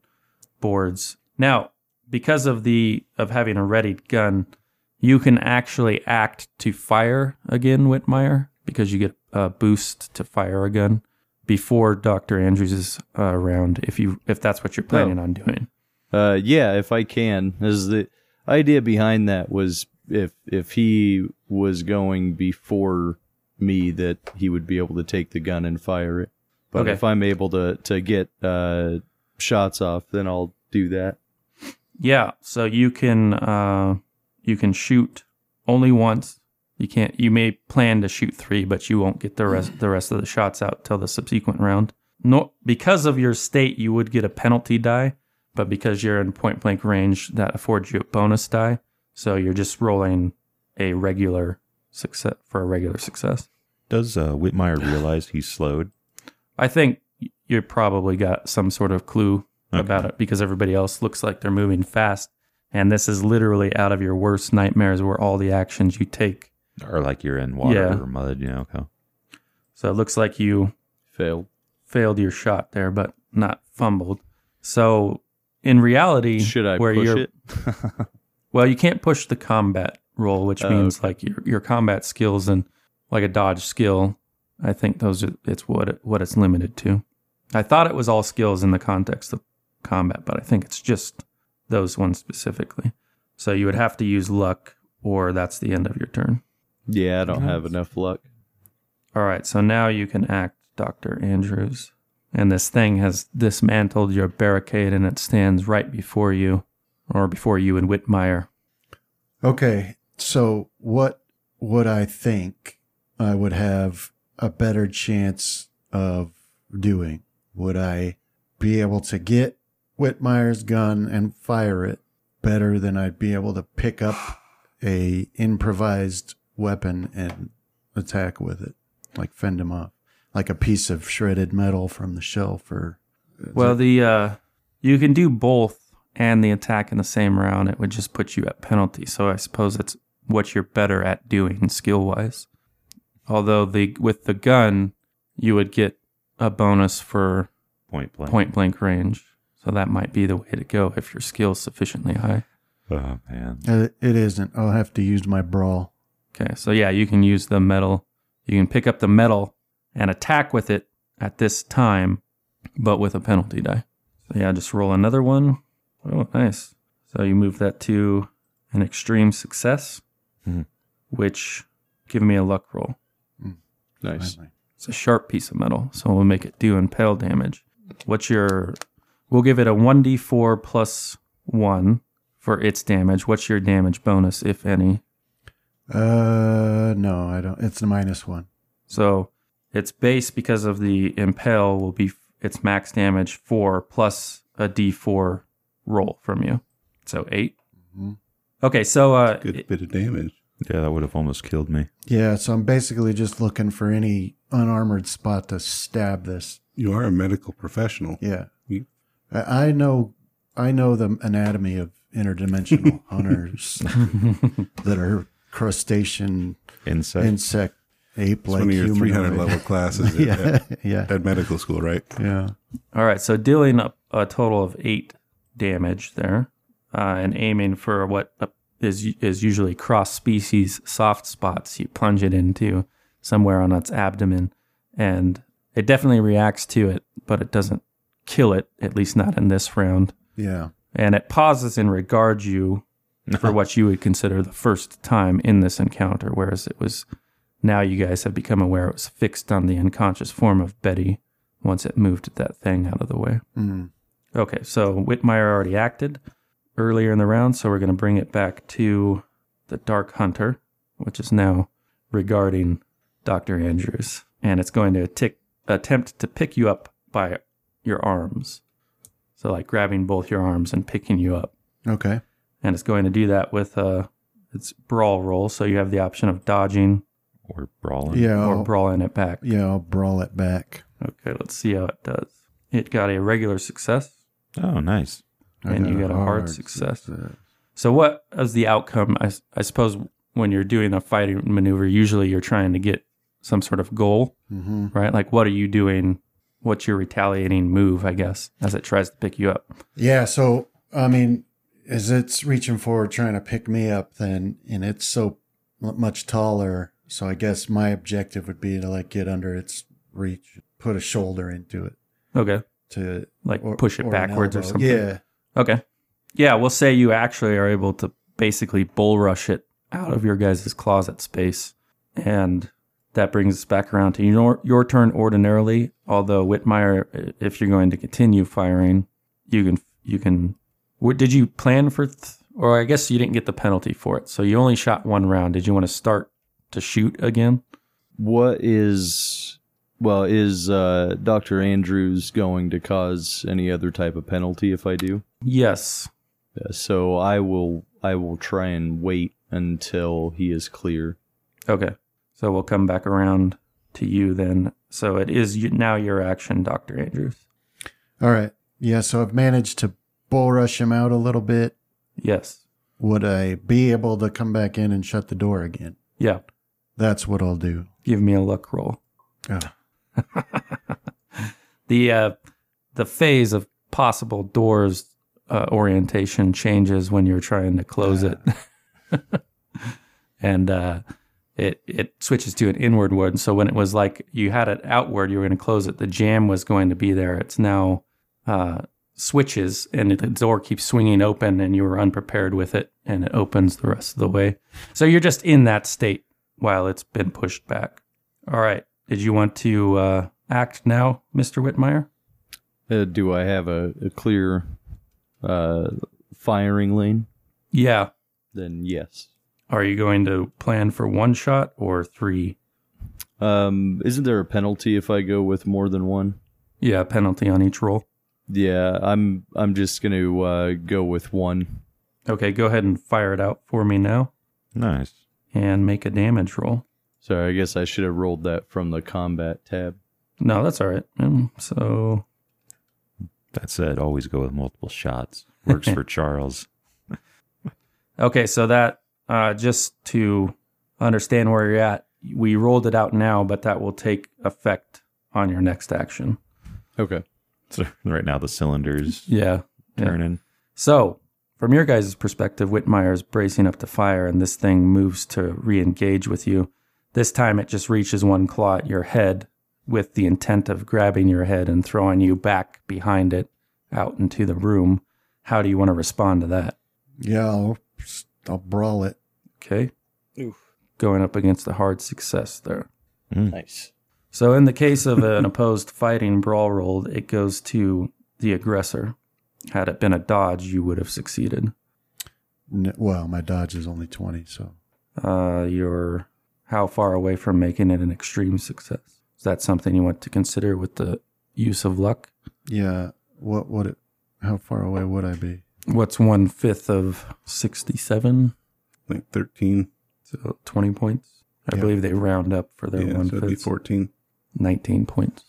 boards. Now, because of the of having a readied gun, you can actually act to fire again, Whitmire, because you get a boost to fire a gun before Doctor Andrews is uh, around. If you if that's what you're planning on doing. Uh, yeah, if I can, as the idea behind that was if if he was going before me, that he would be able to take the gun and fire it. But Okay. if I'm able to to get uh, shots off, then I'll do that. Yeah, so you can uh, you can shoot only once. You can't. You may plan to shoot three, but you won't get the rest the rest of the shots out till the subsequent round. No, because of your state, you would get a penalty die, but because you're in point blank range, that affords you a bonus die. So you're just rolling a regular success for a regular success. Does uh, Whitmire realize he's slowed? I think you probably got some sort of clue Okay. about it because everybody else looks like they're moving fast. And this is literally out of your worst nightmares where all the actions you take. Or like you're in water Yeah. or mud, you know? Okay. So it looks like you Failed. failed your shot there, but not fumbled. So in reality, Should I where push you're, it? Well, you can't push the combat roll, which Oh, means like your your combat skills and like a dodge skill. I think those are it's what it, what it's limited to. I thought it was all skills in the context of combat, but I think it's just those ones specifically. So you would have to use luck, or that's the end of your turn. Yeah, I don't have enough luck. All right, so now you can act, Doctor Andrews, and this thing has dismantled your barricade, and it stands right before you, or before you and Whitmire. Okay, so what would I think I would have a better chance of doing? Would I be able to get Whitmire's gun and fire it better than I'd be able to pick up a improvised weapon and attack with it, like fend him off, like a piece of shredded metal from the shelf or Well, the uh, you can do both and the attack in the same round. It would just put you at penalty. So I suppose it's what you're better at doing skill wise. Although the with the gun, you would get a bonus for Point blank. point blank range. So that might be the way to go if your skill's sufficiently high. Oh, man. Uh, it isn't. I'll have to use my brawl. Okay, so yeah, you can use the metal. You can pick up the metal and attack with it at this time, but with a penalty die. So yeah, just roll another one. Oh, nice. So you move that to an extreme success, Mhm. which give me a luck roll. Nice. It's a sharp piece of metal, so we'll make it do impale damage. What's your? We'll give it a one d four plus one for its damage. What's your damage bonus, if any? Uh, no, I don't. It's a minus one. So its base because of the impale will be its max damage four plus a d4 roll from you. So 8 Mhm. Okay, so uh, Good it- bit of damage. Yeah, that would have almost killed me. Yeah, so I'm basically just looking for any unarmored spot to stab this. You are a medical professional. Yeah, You- I I know, I know the anatomy of interdimensional hunters that are crustacean, Insect. insect, ape like one of your 300 level classes at, yeah, yeah, at, at medical school, right? yeah. all right, so dealing up a total of eight damage there, uh, and aiming for what uh, is is usually cross species soft spots. You plunge it into somewhere on its abdomen, and it definitely reacts to it, but it doesn't kill it. At least not in this round. Yeah. and it pauses and regards you for what you would consider the first time in this encounter, whereas it was now you guys have become aware it was fixed on the unconscious form of Betty once it moved that thing out of the way. Mm. Okay, so Whitmire already acted earlier in the round, so we're going to bring it back to the Dark Hunter, which is now regarding Dr. Andrews, and it's going to tick, attempt to pick you up by your arms. So, like grabbing both your arms and picking you up Okay. And it's going to do that with uh its brawl roll. So you have the option of dodging or brawling. Yeah. or I'll, brawling it back. yeah. I'll brawl it back. Okay, let's see how it does. It got a regular success, Oh, nice. I and you got a hard success. So what is the outcome? I suppose when you're doing a fighting maneuver, usually you're trying to get some sort of goal, hmm right? Like what are you doing? What's your retaliating move? I guess as it tries to pick you up. Yeah. So, I mean, as it's reaching forward trying to pick me up, then, and it's so much taller. So I guess my objective would be to like get under its reach, put a shoulder into it Okay, to like or- push it or backwards or something. Yeah. Okay. Yeah, we'll say you actually are able to basically bull rush it out of your guys' closet space. And that brings us back around to your, your turn ordinarily. Although Whitmire, if you're going to continue firing, you can, you can, what, did you plan for, th- or I guess you didn't get the penalty for it. So you only shot one round. Did you want to start to shoot again? What is well is uh, Doctor Andrews going to cause any other type of penalty if I do? Yes. Yeah, so I will I will try and wait until he is clear. Okay. So we'll come back around to you then. So it is now your action, Dr. Andrews. All right. Yeah, so I've managed to bull rush him out a little bit. Yes. Would I be able to come back in and shut the door again? Yeah. That's what I'll do. Give me a luck roll. Ah. the uh, the phase of possible doors uh, orientation changes when you're trying to close it, and uh, it it switches to an inward one. So when it was like you had it outward, you were going to close it. The jam was going to be there. It's now uh, switches, and the door keeps swinging open, and you were unprepared with it, and it opens the rest of the way. So you're just in that state while it's been pushed back. All right. Did you want to uh, act now, Mr. Whitmire? Uh, do I have a, a clear uh, firing lane? Yeah. Then yes. Are you going to plan for one shot or three? Um, isn't there a penalty if I go with more than one? Yeah, penalty on each roll. Yeah, I'm I'm just gonna uh, go with one. Okay, go ahead and fire it out for me now Nice. and make a damage roll. Sorry, I guess I should have rolled that from the combat tab. No, that's all right. Um, so, That said, always go with multiple shots. Works for Charles. okay, so that, uh, just to understand where you're at, we rolled it out now, but that will take effect on your next action. Okay. So right now the cylinders Yeah. yeah. turning. So, from your guys' perspective, Whitmire's bracing up to fire, and this thing moves to re engage with you. This time it just reaches one claw at your head with the intent of grabbing your head and throwing you back behind it out into the room. How do you want to respond to that? Yeah, I'll, I'll brawl it. Okay. Oof. Going up against the hard success there. Mm. Nice. So, in the case of an opposed fighting brawl roll, it goes to the aggressor. Had it been a dodge, you would have succeeded. N- Well, my dodge is only 20, so. uh, you're how far away from making it an extreme success? Is that something you want to consider with the use of luck? Yeah, what would it, how far away would I be? What's one fifth of 67? Like 13. So 20 points. I Yeah. believe they round up for their yeah, one so it'd be fifth. 14. 19 points.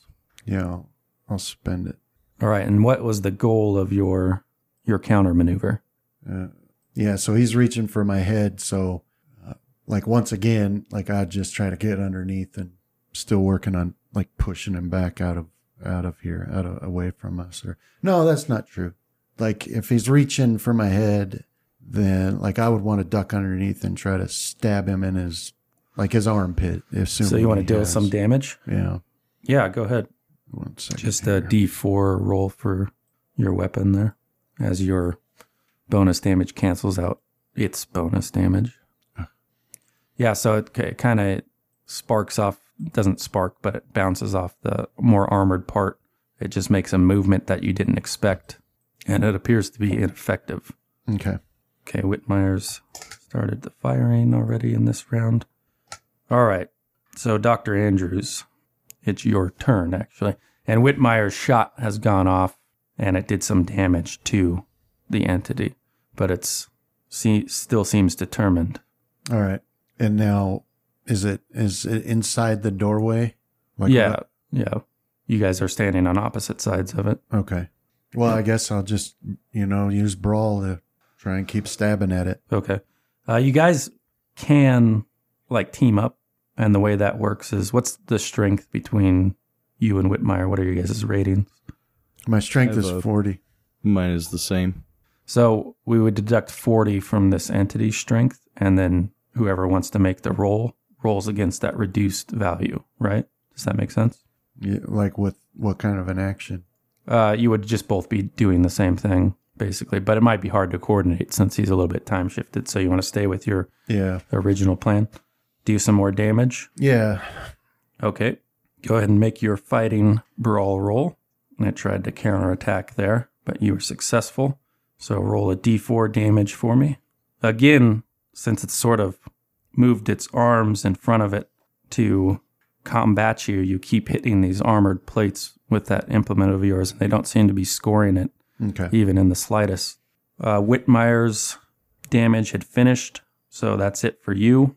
Yeah, I'll, I'll spend it. All right. And what was the goal of your your counter maneuver? Uh, yeah, so he's reaching for my head. So, uh, like, once again, like, I'd just try to get underneath and still working on, like, pushing him back out of, out of here, out of, away from us. Or, no, that's not true. Like, if he's reaching for my head, then, like, I would want to duck underneath and try to stab him in his, like, his armpit. Assuming so you want to deal has. some damage? Yeah. Yeah, go ahead. One second. Just a here. D4 roll for your weapon there as your bonus damage cancels out its bonus damage. Yeah, so it, it kind of sparks off, doesn't spark, but it bounces off the more armored part. It just makes a movement that you didn't expect, and it appears to be ineffective. Okay. Okay, Whitmire's started the firing already in this round. All right, so Dr. Andrews, it's your turn actually. And Whitmire's shot has gone off and it did some damage to the entity, but it's see, still seems determined. All right. And now, is it, is it inside the doorway? Like, yeah, yeah. You guys are standing on opposite sides of it. Okay. Well, I guess I'll just, you know, use brawl to try and keep stabbing at it. Okay. Uh, you guys can like team up, and the way that works is what's the strength between you and Whitmire? What are your guys' ratings? My strength is a- 40. Mine is the same. So we would deduct 40 from this entity's strength, and then whoever wants to make the roll rolls against that reduced value, right? Does that make sense? Yeah, like with what kind of an action? Uh, you would just both be doing the same thing. basically. But it might be hard to coordinate since he's a little bit time shifted. So you want to stay with your Yeah. original plan. Do some more damage. Yeah. Okay. Go ahead and make your fighting brawl roll. I tried to counterattack there, but you were successful. So roll a d4 damage for me. Again, since it's sort of moved its arms in front of it to combat you, you keep hitting these armored plates with that implement of yours, and they don't seem to be scoring it Okay. even in the slightest. Uh, Whitmire's damage had finished, so that's it for you.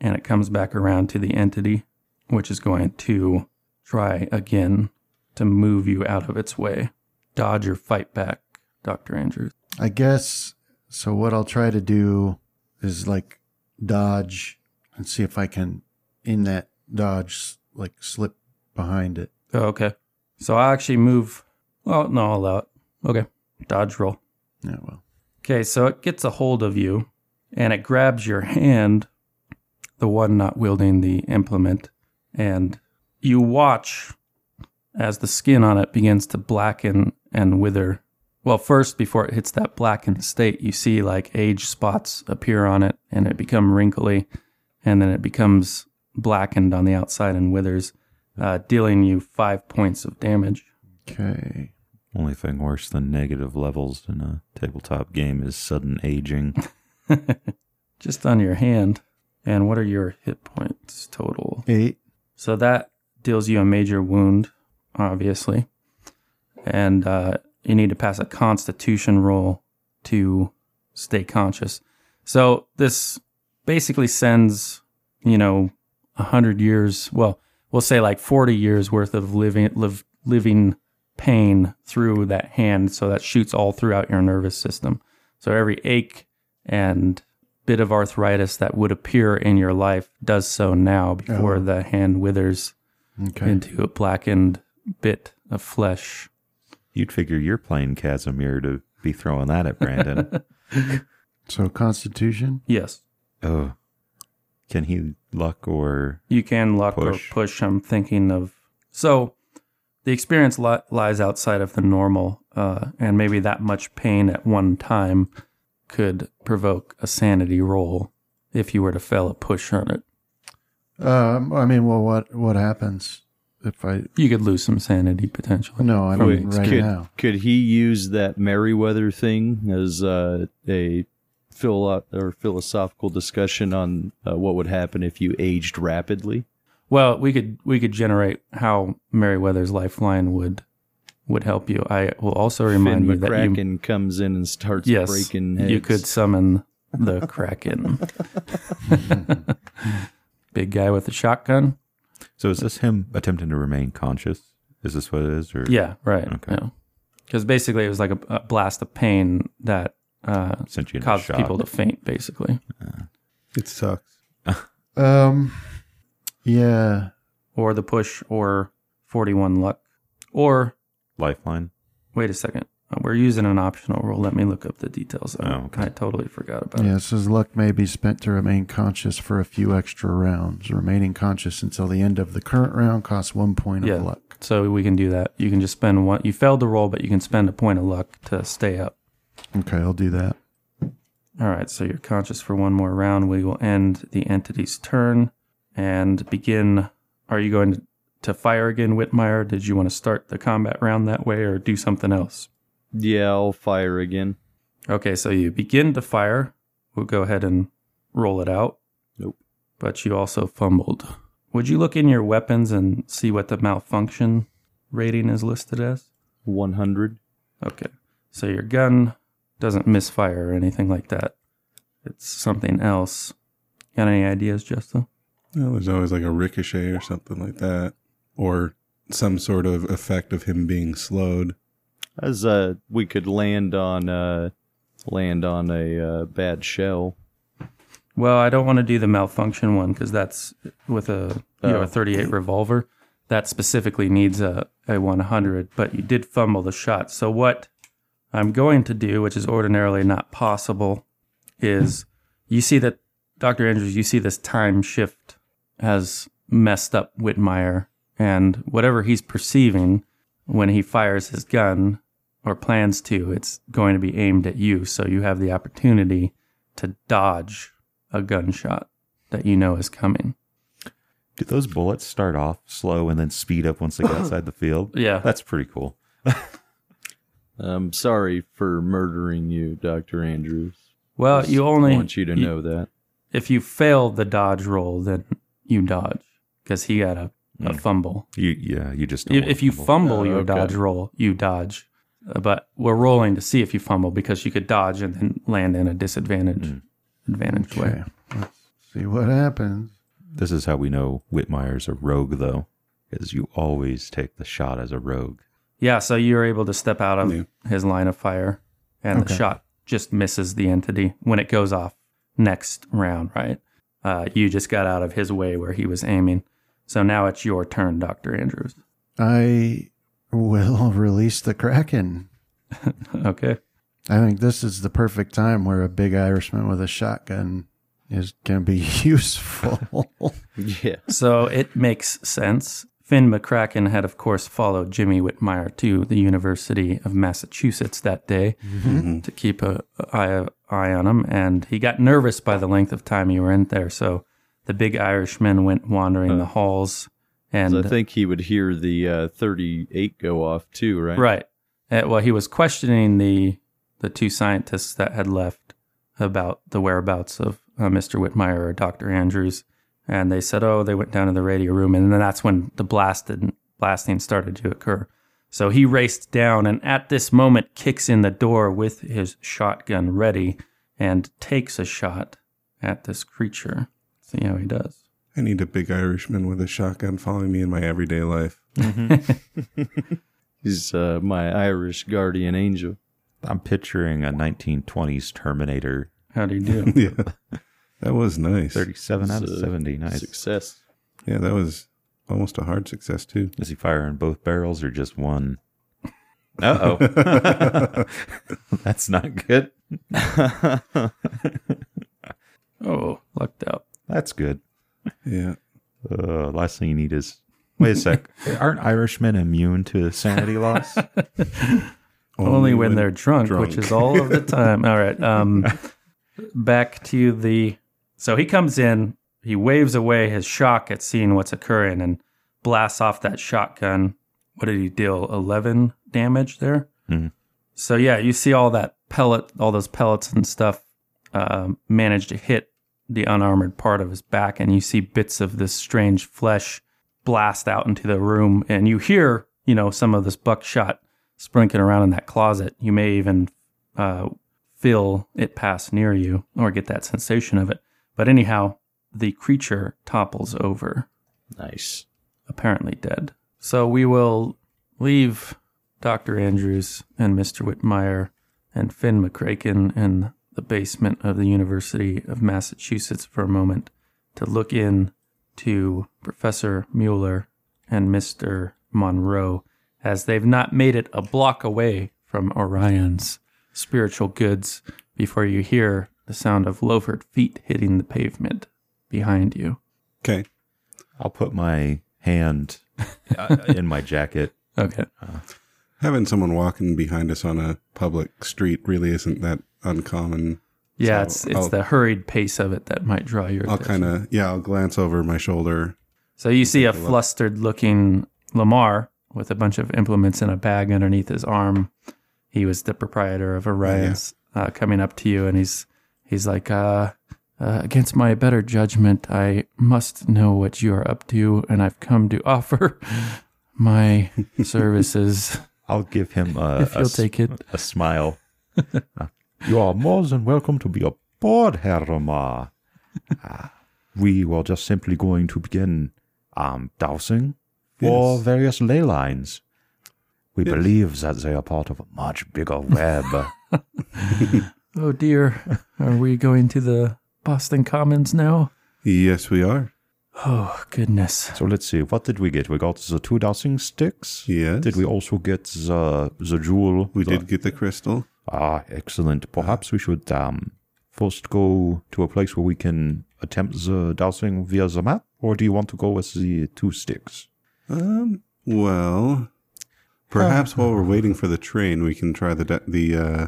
And it comes back around to the entity, which is going to try again to move you out of its way. Dodge or fight back, Dr. Andrews. I guess so. What I'll try to do is like dodge and see if I can, in that dodge, like slip behind it. Oh, okay. So I actually move. Well, no, I'll allow it. Okay. Dodge roll. Yeah, well. Okay, so it gets a hold of you and it grabs your hand, the one not wielding the implement, and you watch as the skin on it begins to blacken and wither. Well, first, before it hits that blackened state, you see like age spots appear on it and it become wrinkly, and then it becomes blackened on the outside and withers, uh, dealing you five points of damage. Okay. Only thing worse than negative levels in a tabletop game is sudden aging. Just on your hand. And what are your hit points total? Eight. So that deals you a major wound, obviously. And uh, you need to pass a constitution roll to stay conscious. So this basically sends, you know, a hundred years, well, we'll say like 40 years worth of living, live, living pain through that hand. So that shoots all throughout your nervous system. So every ache and bit of arthritis that would appear in your life does so now before Oh. the hand withers Okay. into a blackened bit of flesh. You'd figure you're playing Casimir to be throwing that at Brandon. So Constitution. Yes, oh. Can he luck or you can luck Push. or push. I'm thinking of so the experience li- lies outside of the normal, uh, and maybe that much pain at one time could provoke a sanity roll if you were to fail a push on it. Um. I mean, well, what what happens if I? You could lose some sanity potentially. No, I Wait, mean right could, now. could he use that Merriweather thing as uh, a philo- or philosophical discussion on uh, what would happen if you aged rapidly? Well, we could we could generate how Meriwether's lifeline would would help you. I will also remind Finn you that you McCracken comes in and starts yes breaking heads. you could summon the kraken. Big guy with a shotgun. so is this him attempting to remain conscious? Is this what it is? Or Yeah, right. Okay. Because basically, it was like a, a blast of pain that uh, sent you caused people to faint. Basically, It sucks. Um. Yeah. or the push, or forty-one luck, or lifeline. wait a second. Uh, We're using an optional roll. Let me look up the details. I, Oh, okay. I totally forgot about it. Yeah. It says luck may be spent to remain conscious for a few extra rounds. Remaining conscious until the end of the current round costs one point Yeah. of luck. So we can do that. You can just spend one. You failed the roll, but you can spend a point of luck to stay up. Okay, I'll do that. All right. So you're conscious for one more round. We will end the entity's turn and begin. Are you going to, to fire again, Whitmire? Did you want to start the combat round that way or do something else? Yeah, I'll fire again. Okay. So you begin to fire. We'll go ahead and roll it out. Nope. But you also fumbled. Would you look in your weapons and see what the malfunction rating is listed as? 100. Okay. So your gun doesn't misfire or anything like that. It's something else. Got any ideas, Justin? Well, there's always like a ricochet or something like that, or some sort of effect of him being slowed. As uh, we could land on uh, land on a uh, bad shell. Well, I don't want to do the malfunction one because that's with a you know a 38 revolver. That specifically needs a, a 100, but you did fumble the shot. So what I'm going to do, which is ordinarily not possible, is you see that Dr. Andrews, you see this time shift has messed up Whitmire and whatever he's perceiving when he fires his gun or plans to, it's going to be aimed at you. So you have the opportunity to dodge a gunshot that you know is coming. Do those bullets start off slow and then speed up once they get outside the field? Yeah. That's pretty cool. I'm sorry for murdering you, Dr. Andrews. Well, Just you only want you to know that. if you fail the dodge roll, then you dodge because he got a, a fumble. You yeah, you just don't If, if you fumble. fumble Oh, your okay. dodge roll, you dodge. Uh, But we're rolling to see if you fumble because you could dodge and then land in a disadvantage advantage way. Let's see what happens. This is how we know Whitmire's a rogue, though, because you always take the shot as a rogue. Yeah, so you're able to step out of Yeah. his line of fire, and the shot just misses the entity when it goes off next round, right? Uh, you just got out of his way where he was aiming. So now it's your turn, Dr. Andrews. I will release the Kraken. Okay. I think this is the perfect time where a big Irishman with a shotgun is going to be useful. Yeah. So it makes sense. Finn McCracken had, of course, followed Jimmy Whitmire to the University of Massachusetts that day mm-hmm. to keep a a eye, eye on him. And he got nervous by the length of time you were in there. So the big Irishman went wandering the halls. And I think he would hear the uh, 38 go off too, right? Right. Uh, well, he was questioning the the two scientists that had left about the whereabouts of uh, Mr. Whitmire or Dr. Andrews, and they said, "Oh, they went down to the radio room," and then that's when the blasted blasting started to occur. So he raced down, and at this moment, kicks in the door with his shotgun ready and takes a shot at this creature. See how he does. I need a big Irishman with a shotgun following me in my everyday life. He's uh, my Irish guardian angel. I'm picturing a 1920s Terminator, How do you do? yeah, that was nice. 37 out of It's 70. Nice. Success. Yeah, that was almost a hard success too. Is he firing both barrels or just one? Uh oh. That's not good. oh, lucked out. That's good. Yeah, Uh, last thing you need is. Wait a sec. Aren't Irishmen immune to sanity loss? Only when they're drunk, drunk. which is all of the time. all right. Um, back to the. So he comes in, he waves away his shock at seeing what's occurring and blasts off that shotgun. What did he deal? 11 damage there? Mhm. So, yeah, you see all that pellet, all those pellets and stuff um, manage to hit the unarmored part of his back, and you see bits of this strange flesh blast out into the room, and you hear, you know, some of this buckshot sprinkling around in that closet. You may even uh, feel it pass near you or get that sensation of it. But anyhow, the creature topples over, Nice. apparently dead. So we will leave Dr. Andrews and Mr. Whitmire and Finn McCracken in the basement of the University of Massachusetts for a moment to look in to Professor Muller and Mr. Monroe as they've not made it a block away from Orion's spiritual goods before you hear the sound of loafered feet hitting the pavement behind you. Okay. I'll put my hand uh, in my jacket. Okay. Having someone walking behind us on a public street really isn't that uncommon. Yeah, So it's it's I'll- the hurried pace of it that might draw your I'll kind of yeah, I'll glance over my shoulder. So you see a look. flustered looking Lamar with a bunch of implements in a bag underneath his arm. He was the proprietor of Orion's uh, coming up to you and he's he's like uh, uh, against my better judgment I must know what you are up to and I've come to offer my services I'll give him a, if a you'll s- take it. a smile. you are more than welcome to be aboard, Herr Romar. Ah, we were just simply going to begin um, dowsing for Yes. various ley lines. We Yes. believe that they are part of a much bigger web. Oh dear, are we going to the Boston Commons now? Yes, we are. Oh goodness. so let's see, what did we get? We got the two dowsing sticks. Yes. Did we also get the the jewel? We The- did get the crystal. Ah, excellent. Perhaps we should um, first go to a place where we can attempt the dowsing via the map, or do you want to go with the two sticks? Um. Well, Perhaps while we're waiting for the train, we can try the da- the uh,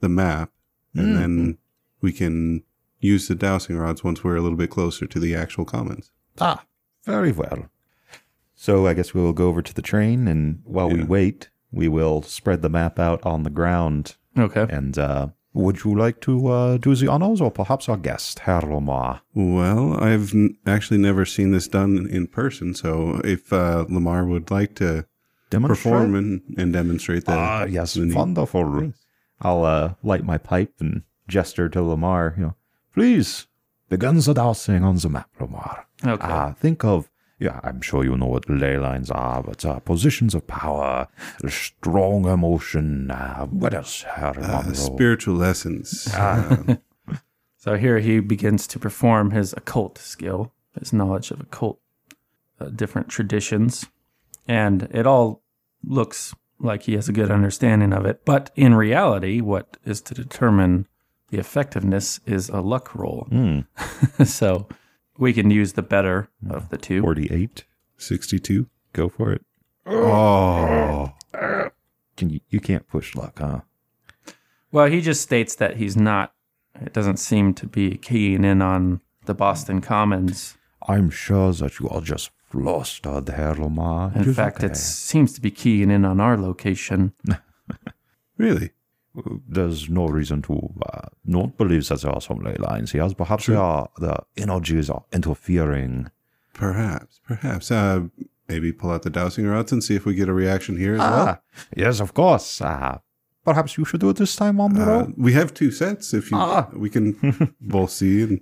the map, and then we can use the dowsing rods once we're a little bit closer to the actual commons. Ah, very well. So I guess we will go over to the train, and while we Yeah. wait, we will spread the map out on the ground. Okay. And uh, would you like to uh, do the honors, or perhaps our guest, Herr Lamar? Well, I've n- actually never seen this done in person, so if uh, Lamar would like to Demonstrate? perform and, and demonstrate that, Ah, yes, the need- wonderful. I'll uh, light my pipe and gesture to Lamar. You know, please begin are dowsing on the map, Lamar. Okay. Ah, think of yeah. I'm sure you know what ley lines are, but uh, positions of power, strong emotion. Uh, what else, Herr uh, spiritual lessons. Uh, So here he begins to perform his occult skill, his knowledge of occult, uh, different traditions, and it all looks like he has a good understanding of it. But in reality, what is to determine the effectiveness is a luck roll. Hmm, so we can use the better of the two. Forty-eight. 62. Go for it. Oh, Can you? You can't push luck, huh? Well, he just states that he's not. It doesn't seem to be keying in on the Boston Commons. I'm sure that you are just flustered, Herr Lamar. In It is fact, okay. it seems to be keying in on our location. really? There's no reason to uh, not believe that there are some ley lines here. Perhaps they are, the energies are interfering. Perhaps, perhaps. Uh, maybe pull out the dowsing rods and see if we get a reaction here as well. Ah, yes, of course. Uh, perhaps you should do it this time on the Uh, road. we have two sets. If you, Ah. we can both see and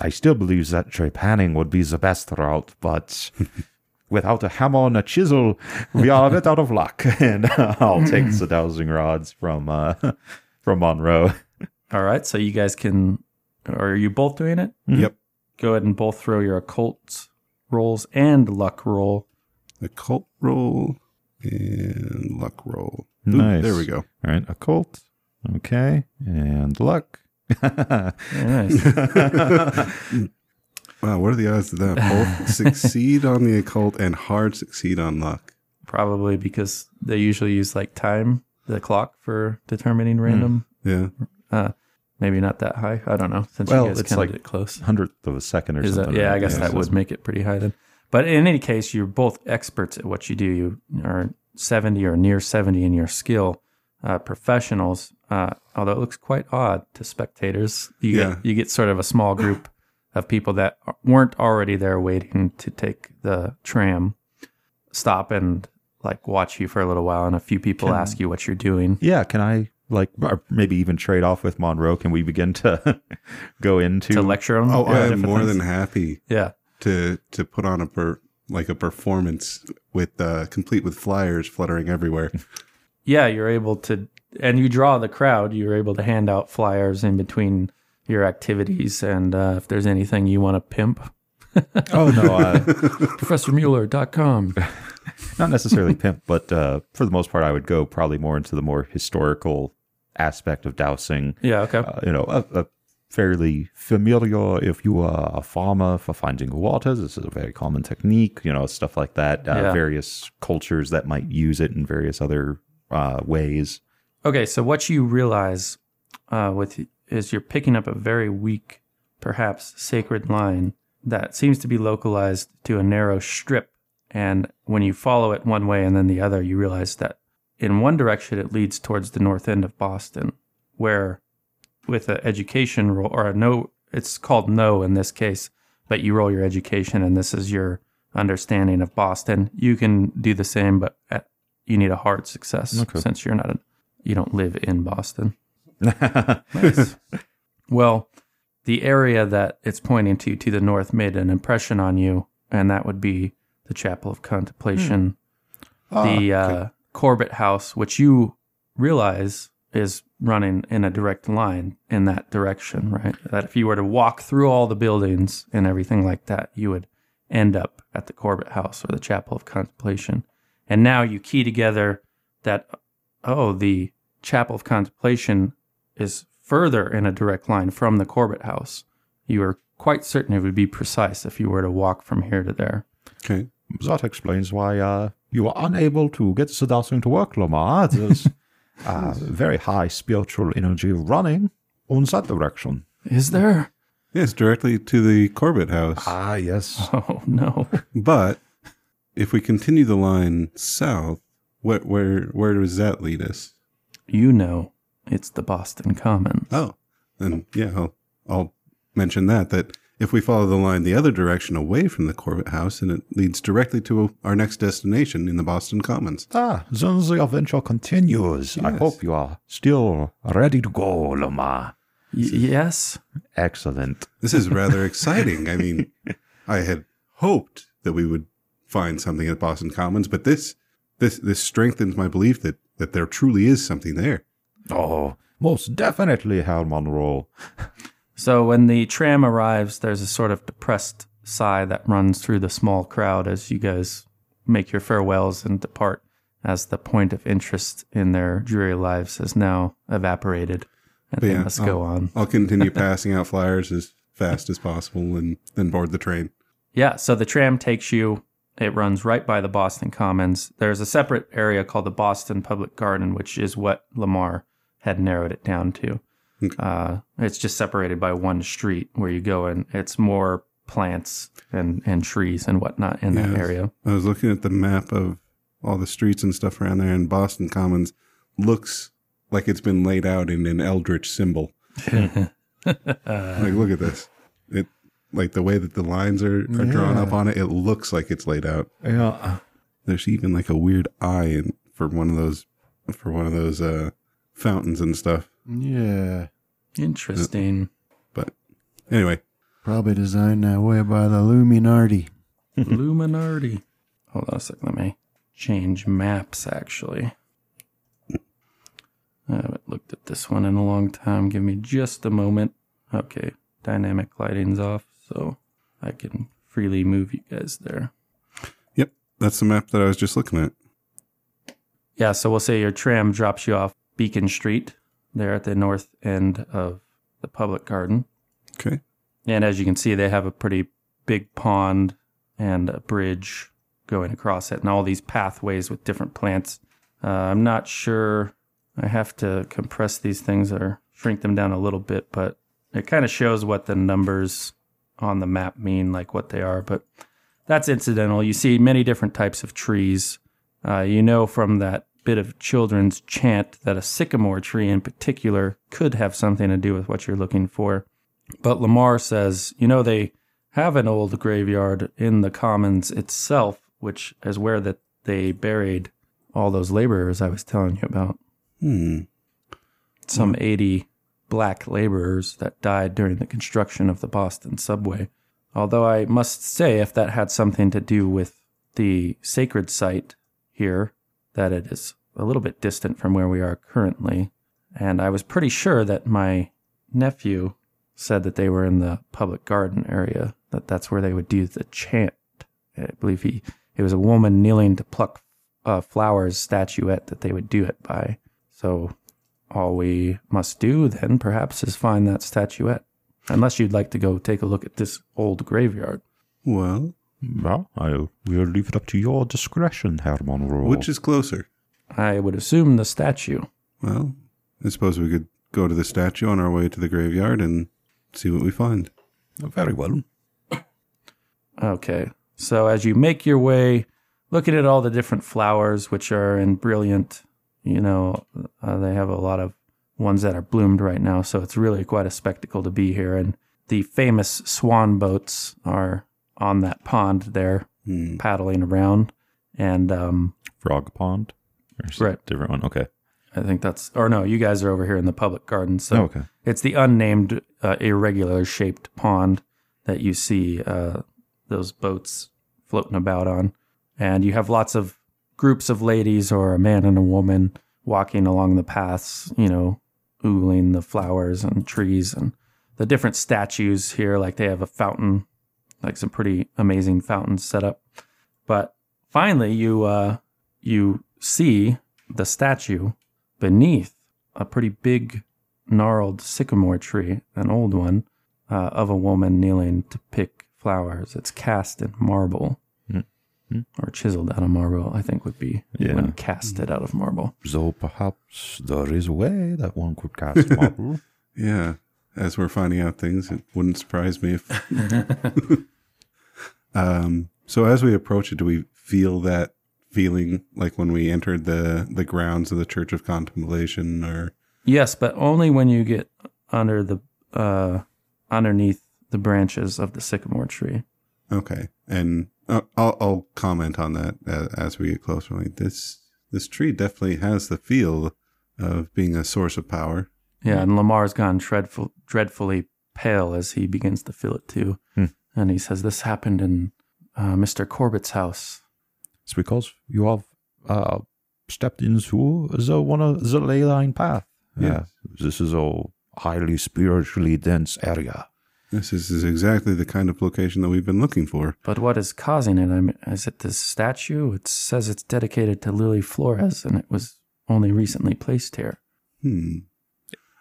I still believe that trepanning would be the best route, but without a hammer and a chisel, we are a bit out of luck. And I'll take the dowsing rods from uh, from Monroe. All right, so you guys can. Are you both doing it? Yep. Go ahead and both throw your occult rolls and luck roll. occult roll and luck roll. Oop, Nice. There we go. All right, occult. Okay, and luck. Nice. Wow, what are the odds of that? Both succeed on the occult and hard succeed on luck. Probably because they usually use like time, the clock for determining random. Yeah. Uh, maybe not that high. I don't know. Since Well, you guys it's kind like- of close. Hundredth of a second or Is that, something. yeah, right? I guess Yeah, that so would make it pretty high then. But in any case, you're both experts at what you do. You are 70 or near 70 in your skill. Uh, professionals, uh, although it looks quite odd to spectators, you Yeah. get you get sort of a small group of people that weren't already there waiting to take the tram, stop and like watch you for a little while, and a few people Can- ask you what you're doing. Yeah, can I like or maybe even trade off with Monroe? Can we begin to go into To lecture them. Oh, I am more things. than happy yeah. to to put on a per, like a performance with uh, complete with flyers fluttering everywhere. yeah, you're able to, and you draw the crowd. You're able to hand out flyers in between your activities, and uh, if there's anything you want to pimp, Oh no, uh, ProfessorMuller.com. not necessarily pimp, but uh, for the most part, I would go probably more into the more historical aspect of dowsing. Yeah, okay. Uh, you know, a, a fairly familiar if you are a farmer for finding water. This is a very common technique. You know, stuff like that. Uh, Yeah. Various cultures that might use it in various other uh, ways. Okay, so what you realize uh, with is you're picking up a very weak, perhaps sacred line that seems to be localized to a narrow strip. And when you follow it one way and then the other, you realize that in one direction it leads towards the north end of Boston, where with an education roll or a no, it's called no in this case, but you roll your education and this is your understanding of Boston. You can do the same, but at, you need a hard success Okay. since you're not a, you don't live in Boston. Nice. well, the area that it's pointing to to the north made an impression on you, and that would be the Chapel of Contemplation, the uh, Corbett House, which you realize is running in a direct line in that direction, right? That if you were to walk through all the buildings and everything like that, you would end up at the Corbett House or the Chapel of Contemplation. And now you key together that, oh, the Chapel of Contemplation is further in a direct line from the Corbett House. You are quite certain it would be precise if you were to walk from here to there. Okay. that explains why uh, you are unable to get the dowsing to work, Lamar. There's uh, very high spiritual energy running on that direction. Is there? Yes, directly to the Corbett house. Ah, yes. Oh no. But if we continue the line south, where where where does that lead us? You know, it's the Boston Commons. Oh, then yeah, I'll I'll mention that that if we follow the line the other direction away from the Corbett house, and it leads directly to our next destination in the Boston Commons. Ah, then the adventure continues. I hope you are still ready to go, Lamar. Y- yes. Excellent. This is rather exciting. I mean, I had hoped that we would find something at Boston Commons, but this this this strengthens my belief that that there truly is something there. Oh, most definitely, Herr Monroe. So when the tram arrives, there's a sort of depressed sigh that runs through the small crowd as you guys make your farewells and depart, as the point of interest in their dreary lives has now evaporated, and But they yeah, must I'll- go on. I'll continue passing out flyers as fast as possible and then board the train. Yeah, so the tram takes you. It runs right by the Boston Commons. There's a separate area called the Boston Public Garden, which is what Lamar had narrowed it down to. Okay. Uh, it's just separated by one street where you go, and it's more plants and, and trees and whatnot in that area. I was looking at the map of all the streets and stuff around there, and Boston Commons looks like it's been laid out in an eldritch symbol. like, look at this. It like the way that the lines are, are drawn up on it. It looks like it's laid out. Yeah. There's even like a weird eye in, for one of those for one of those uh, fountains and stuff. Yeah. Interesting. But anyway, Probably designed that way by the Illuminati. Illuminati. Hold on a second. Let me change maps, actually. I haven't looked at this one in a long time. Give me just a moment. Okay. Dynamic lighting's off, so I can freely move you guys there. yep, that's the map that I was just looking at. Yeah, so we'll say your tram drops you off Beacon Street, there at the north end of the public garden. Okay. And as you can see, they have a pretty big pond and a bridge going across it, and all these pathways with different plants. Uh, I'm not sure. I have to compress these things or shrink them down a little bit, but it kind of shows what the numbers on the map mean, like what they are. But that's incidental. You see many different types of trees. Uh, you know from that bit of children's chant that a sycamore tree in particular could have something to do with what you're looking for. But Lamar says, you know, they have an old graveyard in the commons itself, which is where that they buried all those laborers I was telling you about. Hmm. Some 80 black laborers that died during the construction of the Boston subway. Although I must say, if that had something to do with the sacred site here, that it is a little bit distant from where we are currently. And I was pretty sure that my nephew said that they were in the public garden area, that that's where they would do the chant. I believe he, it was a woman kneeling to pluck uh, flowers statuette that they would do it by. So all we must do then perhaps is find that statuette. Unless you'd like to go take a look at this old graveyard. Well, Well, I will leave it up to your discretion, Herr Monroe. which is closer? I would assume the statue. Well, I suppose we could go to the statue on our way to the graveyard and see what we find. very well. Okay. So as you make your way, looking at all the different flowers, which are in brilliant, you know, uh, they have a lot of ones that are bloomed right now. So it's really quite a spectacle to be here. And the famous swan boats are on that pond there, Hmm. paddling around. And um, Frog Pond? Or is it a Right. Different one. Okay. I think that's, or no, you guys are over here in the public garden. So Oh, okay. It's the unnamed, uh, irregular shaped pond that you see uh, those boats floating about on. And you have lots of groups of ladies or a man and a woman walking along the paths, you know, oogling the flowers and trees and the different statues here. Like they have a fountain, like some pretty amazing fountains set up. But finally, you uh, you see the statue beneath a pretty big gnarled sycamore tree, an old one, uh, of a woman kneeling to pick flowers. It's cast in marble. or chiseled out of marble, I think would be. Yeah. wouldn't cast it out of marble. So perhaps there is a way that one could cast marble. Yeah. As we're finding out things, it wouldn't surprise me if. um, so as we approach it, do we feel that feeling like when we entered the the grounds of the Church of Contemplation, or Yes, but only when you get under the uh, underneath the branches of the sycamore tree. okay? And uh, I'll, I'll comment on that as, as we get closer. Like this, this tree definitely has the feel of being a source of power. Yeah, and Lamar's gone dreadful, dreadfully pale as he begins to feel it too. Hmm. And he says, This happened in uh, Mr. Corbett's house. It's because you have uh, stepped into the one of the ley line path. Yeah, this is a highly spiritually dense area. Yes, This is, is exactly the kind of location that we've been looking for. But what is causing it? I mean, is it this statue? It says it's dedicated to Lily Flores, and it was only recently placed here. Hmm.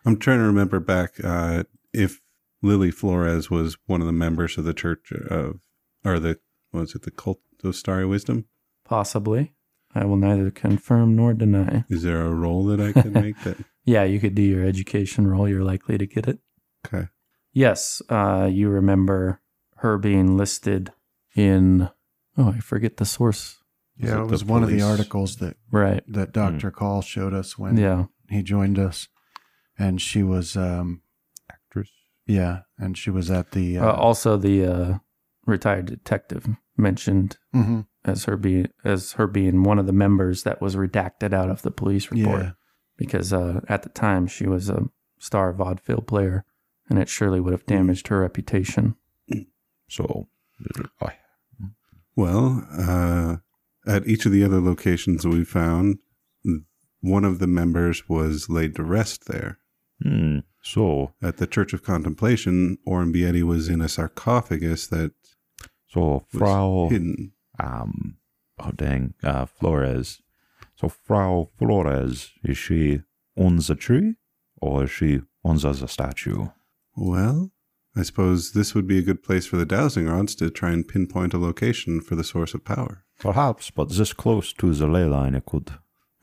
I'm trying to remember back uh, if Lily Flores was one of the members of the Church of, or the, what was it, the Cult of Starry Wisdom? Possibly. I will neither confirm nor deny. Is there a roll that I can make that? Yeah, you could do your education roll. You're likely to get it. Okay. Yes, uh, you remember her being listed in. Oh, I forget the source. Is Yeah, it it was one of the articles that Right. that Doctor Call showed us when Yeah. he joined us, and she was um Actress. Yeah, and she was at the Uh, also, the uh, retired detective mentioned mhm, as her being as her being one of the members that was redacted out of the police report yeah, because uh, at the time she was a star vaudeville player, and it surely would have damaged her reputation. So, I Well, uh, at each of the other locations we found, one of the members was laid to rest there. hmm. So, At the Church of Contemplation, Oren was in a sarcophagus that so Frau hidden. um, oh dang, uh, Flores. So Frau Flores is she on the tree or is she on the statue? Well, I suppose this would be a good place for the dowsing rods to try and pinpoint a location for the source of power. Perhaps, but this close to the ley line, it could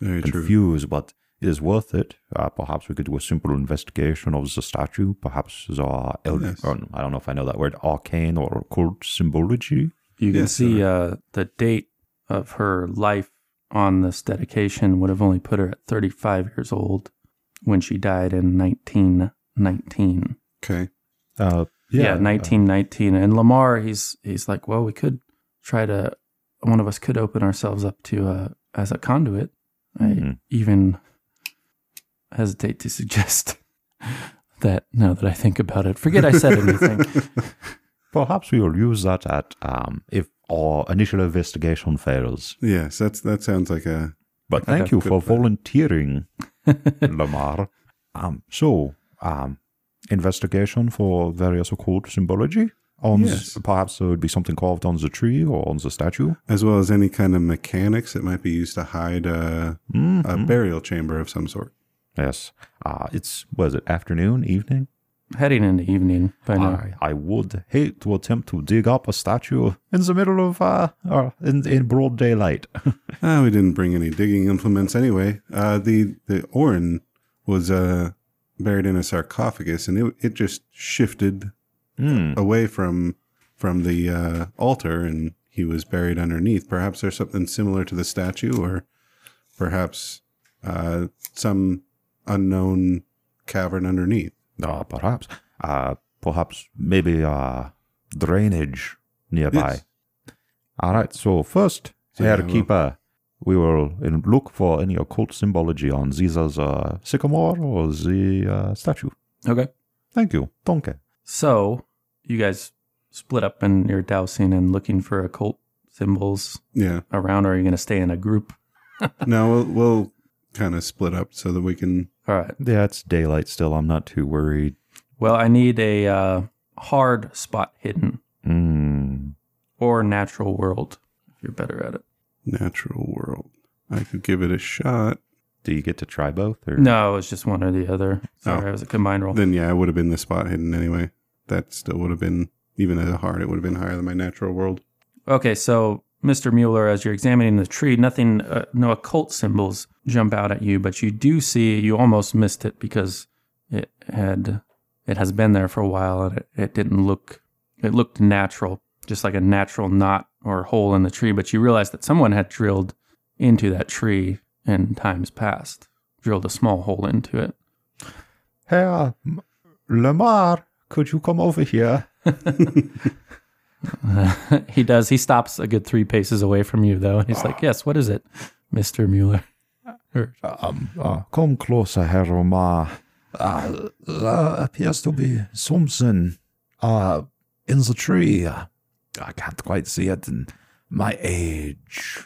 Very true. confuse, but it is worth it. Uh, perhaps we could do a simple investigation of the statue. Perhaps the, el- Yes. or, I don't know if I know that word, arcane or occult symbology. You can Yes, see uh, the date of her life on this dedication would have only put her at 35 years old when she died in 1919. Okay. Uh, Yeah, uh, 1919. And Lamar, he's he's like, well, we could try to. One of us could open ourselves up to uh, as a conduit. I Mhm. even hesitate to suggest that now that I think about it. Forget I said anything. Perhaps we will use that at um, if our initial investigation fails. Yes, that's that sounds like a But thank Okay. you for plan. volunteering, Lamar. Um, so, um, investigation for various occult symbology. On Yes. perhaps there would be something carved on the tree or on the statue. as well as any kind of mechanics that might be used to hide a, a Mhm. burial chamber of some sort. Yes. Uh, it's was it afternoon, evening? Heading into evening by now. I, I would hate to attempt to dig up a statue in the middle of uh, or in in broad daylight. Ah, we didn't bring any digging implements anyway. Uh, the the Oren was uh, buried in a sarcophagus, and it it just shifted Hmm. away from from the uh, altar, and he was buried underneath. Perhaps there's something similar to the statue, or perhaps uh, some unknown cavern underneath. Uh, perhaps. Uh, perhaps maybe uh, drainage nearby. Yes. All right. So first, So, yeah, Herr Keeper, we will look for any occult symbology on Ziza's uh, sycamore or the uh, statue. Okay. Thank you. Donke. So you guys split up and you're dowsing and looking for occult symbols Yeah. around, or are you going to stay in a group? no, we'll, we'll kind of split up so that we can. All right. Yeah, it's daylight still. I'm not too worried. Well, I need a uh, hard spot hidden Mm. or natural world if you're better at it. Natural world. I could give it a shot. Do you get to try both? Or? No, it's just one or the other. Sorry, Oh. it was a combined roll. Then yeah, it would have been the spot hidden anyway. That still would have been even at a hard. It would have been higher than my natural world. Okay, so Mr. Muller, as you're examining the tree, nothing, uh, no occult symbols jump out at you, but you do see, you almost missed it because it had, it has been there for a while and it, it didn't look, it looked natural, just like a natural knot or hole in the tree. But you realize that someone had drilled into that tree in times past, drilled a small hole into it. Herr M- Lamar, could you come over here? he does. He stops a good three paces away from you, though. And he's like, Yes, what is it, Mr. Muller? Um, uh, come closer, Herr Lamar. Uh, there appears to be something uh, in the tree. Uh, I can't quite see it in my age.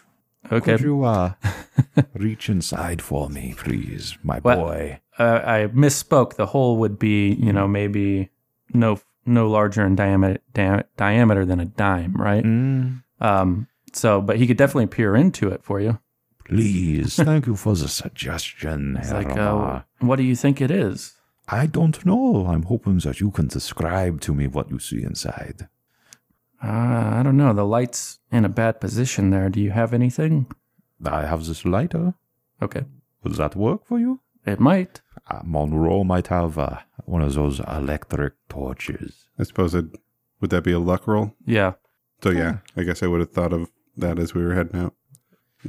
Okay. Could you uh, reach inside for me, please, my What? boy? uh, I misspoke. The hole would be, you know, maybe no no larger in diameter dia- diameter than a dime, right? Mm, Um, so, but he could definitely peer into it for you. please, thank you for the suggestion, It's Herr like, uh, what do you think it is? I don't know. I'm hoping that you can describe to me what you see inside. Uh, I don't know. The light's in a bad position there. Do you have anything? I have this lighter. Okay, Will that work for you? It might. Uh, Monroe might have uh, one of those electric torches. I suppose it would that be a luck roll? Yeah, So yeah, I guess I would have thought of that as we were heading out.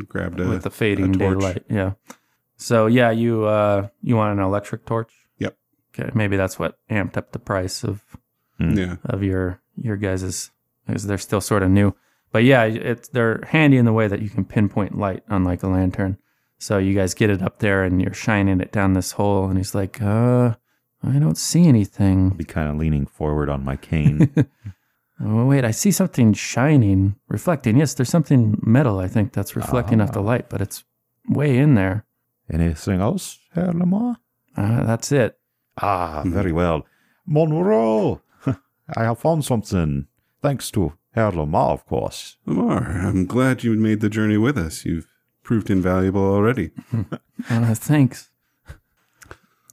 Grabbed a with the fading a torch. daylight. Yeah. So yeah, you uh, you want an electric torch? Yep. Okay, maybe that's what amped up the price of Yeah. of your your guys's because they're still sort of new. But yeah, it's they're handy in the way that you can pinpoint light, unlike a lantern. So you guys get it up there and you're shining it down this hole, and he's like, "Uh, I don't see I'll anything. be kind of leaning forward on my cane. Oh wait, I see something shining, reflecting. Yes, there's something metal. I think that's reflecting off the light, but it's way in there. Anything else, Herr Lamar? Uh, that's it. Ah, very well. Monroe, I have found something. Thanks to Herr Lamar, of course. Lamar, I'm glad you made the journey with us. You've proved invaluable already. Uh, thanks.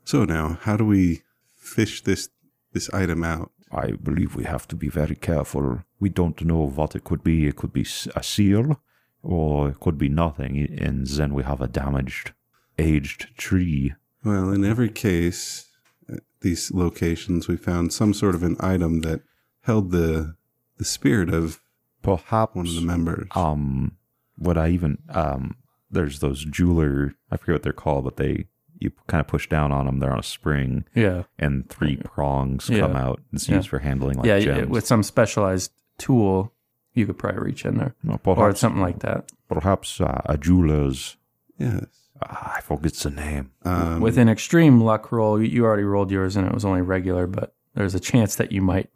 So now, how do we fish this this item out? I believe we have to be very careful. We don't know what it could be. It could be a seal, or it could be nothing, and then we have a damaged, aged tree. Well, in every case, at these locations, we found some sort of an item that held the the spirit of Perhaps one of the members. um what I even um there's those jeweler I forget what they're called, but they you kind of push down on them. They're on a spring, Yeah, and three prongs Yeah. come out. It's Yeah. used for handling like yeah. gems. y- With some specialized tool, you could probably reach in there, No, or something like that. Perhaps uh, a jeweler's. yes. ah, I forget the name. Um, With an extreme luck roll, you- you already rolled yours and it was only regular, but there's a chance that you might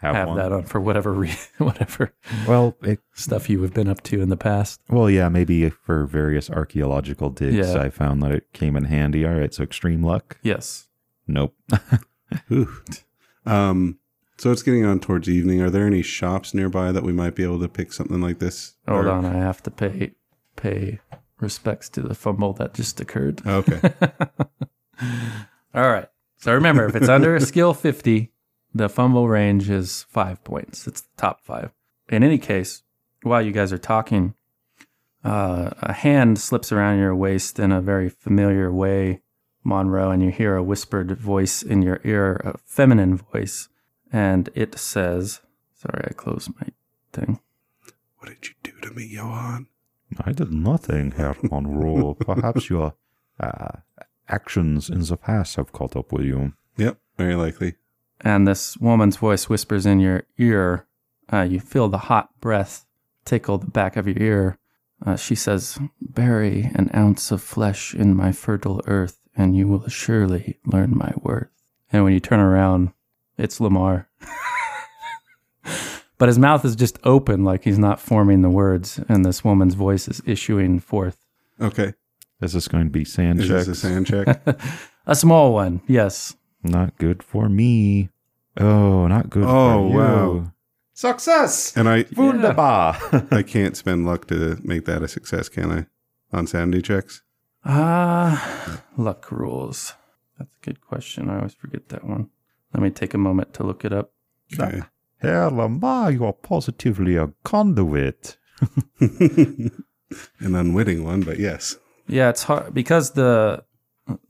Have, have that on for whatever re- whatever Well, it, stuff you have been up to in the past. well, yeah, maybe for various archaeological digs, Yeah. I found that it came in handy. All right, so extreme luck. Yes. Nope. Ooh. Um, so it's getting on towards evening. Are there any shops nearby that we might be able to pick something like this? Hold Or- on, I have to pay pay respects to the fumble that just occurred. Okay. All right. So remember, if it's under a skill 50, the fumble range is five points. It's the top five. In any case, while you guys are talking, uh, a hand slips around your waist in a very familiar way, Monroe, and you hear a whispered voice in your ear, a feminine voice, and it says, Sorry, I closed my thing. what did you do to me, Johann? I did nothing, Herr Monroe. Perhaps your uh, actions in the past have caught up with you. Yep, very likely. And this woman's voice whispers in your ear. Uh, you feel the hot breath tickle the back of your ear. Uh, she says, Bury an ounce of flesh in my fertile earth, and you will surely learn my worth. And when you turn around, it's Lamar. but his mouth is just open, like he's not forming the words, and this woman's voice is issuing forth. Okay. Is this going to be SAN Is checks? this a SAN check? A small one, yes. Not good for me. Oh, not good Oh, for you. wow. Success! and I Wunderbar! I can't spend luck to make that a success, can I? On sanity checks? Ah, luck rules. That's a good question. I always forget that one. Let me take a moment to look it up. Okay. Herr Lamar, you are positively a conduit. An unwitting one, but yes. Yeah, it's hard because the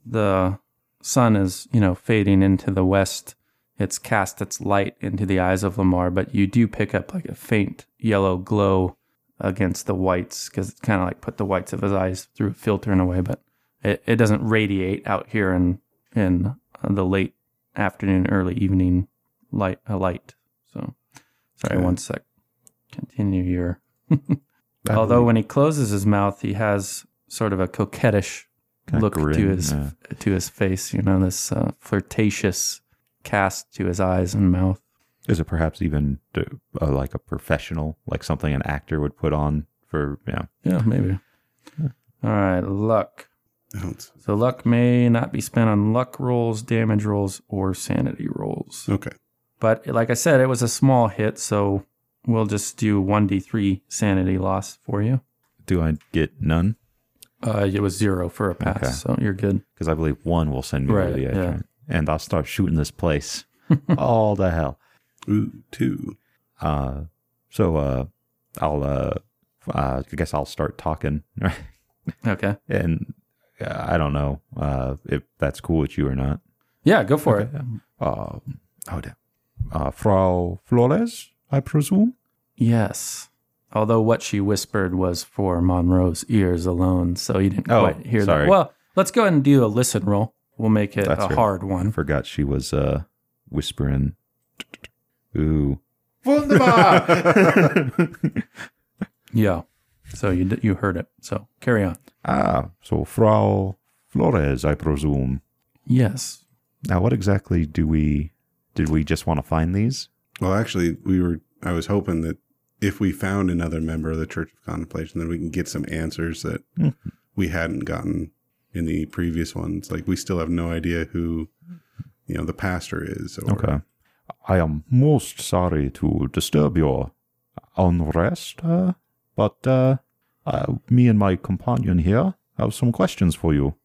the sun is you know fading into the west. It's cast its light into the eyes of Lamar, but you do pick up like a faint yellow glow against the whites because it's kind of like put the whites of his eyes through a filter in a way, but it, it doesn't radiate out here in in uh, the late afternoon, early evening light. A light. So, sorry, Okay. one sec. Continue your. Although when he closes his mouth, he has sort of a coquettish Kinda look to his yeah. to his face. You know, this uh, flirtatious cast to his eyes and mouth. Is it perhaps even to, uh, like a professional, like something an actor would put on for, yeah. Yeah, maybe. All right, luck. I So luck may not be spent on luck rolls, damage rolls, or sanity rolls. Okay. But like I said, it was a small hit, so we'll just do one d three sanity loss for you. Do I get none? Uh, it was zero for a pass, Okay. so you're good. Because I believe one will send me Right, to the edge. yeah. right? And I'll start shooting this place. All the hell. Ooh, two. Uh, so uh, I'll, uh, uh, I guess I'll start talking. Okay. and uh, I don't know uh, if that's cool with you or not. Yeah, go for Okay. it. Uh, oh, damn. Uh, Frau Flores, I presume? Yes. Although what she whispered was for Monroe's ears alone, so you didn't Oh, quite hear sorry. that. Well, let's go ahead and do a listen roll. We'll make it That's a right. hard I one. forgot she was uh, whispering. Ooh. Yeah. So you d- you heard it. So carry on. Ah, so Frau Flores, I presume. Yes. Now, what exactly do we did we just want to find these? Well, actually, we were. I was hoping that if we found another member of the Church of Contemplation, then we can get some answers that Hmm. we hadn't gotten in the previous ones. Like we still have no idea who, you know, the pastor is. Or, Okay. I am most sorry to disturb your unrest, uh, but uh, uh, me and my companion here have some questions for you.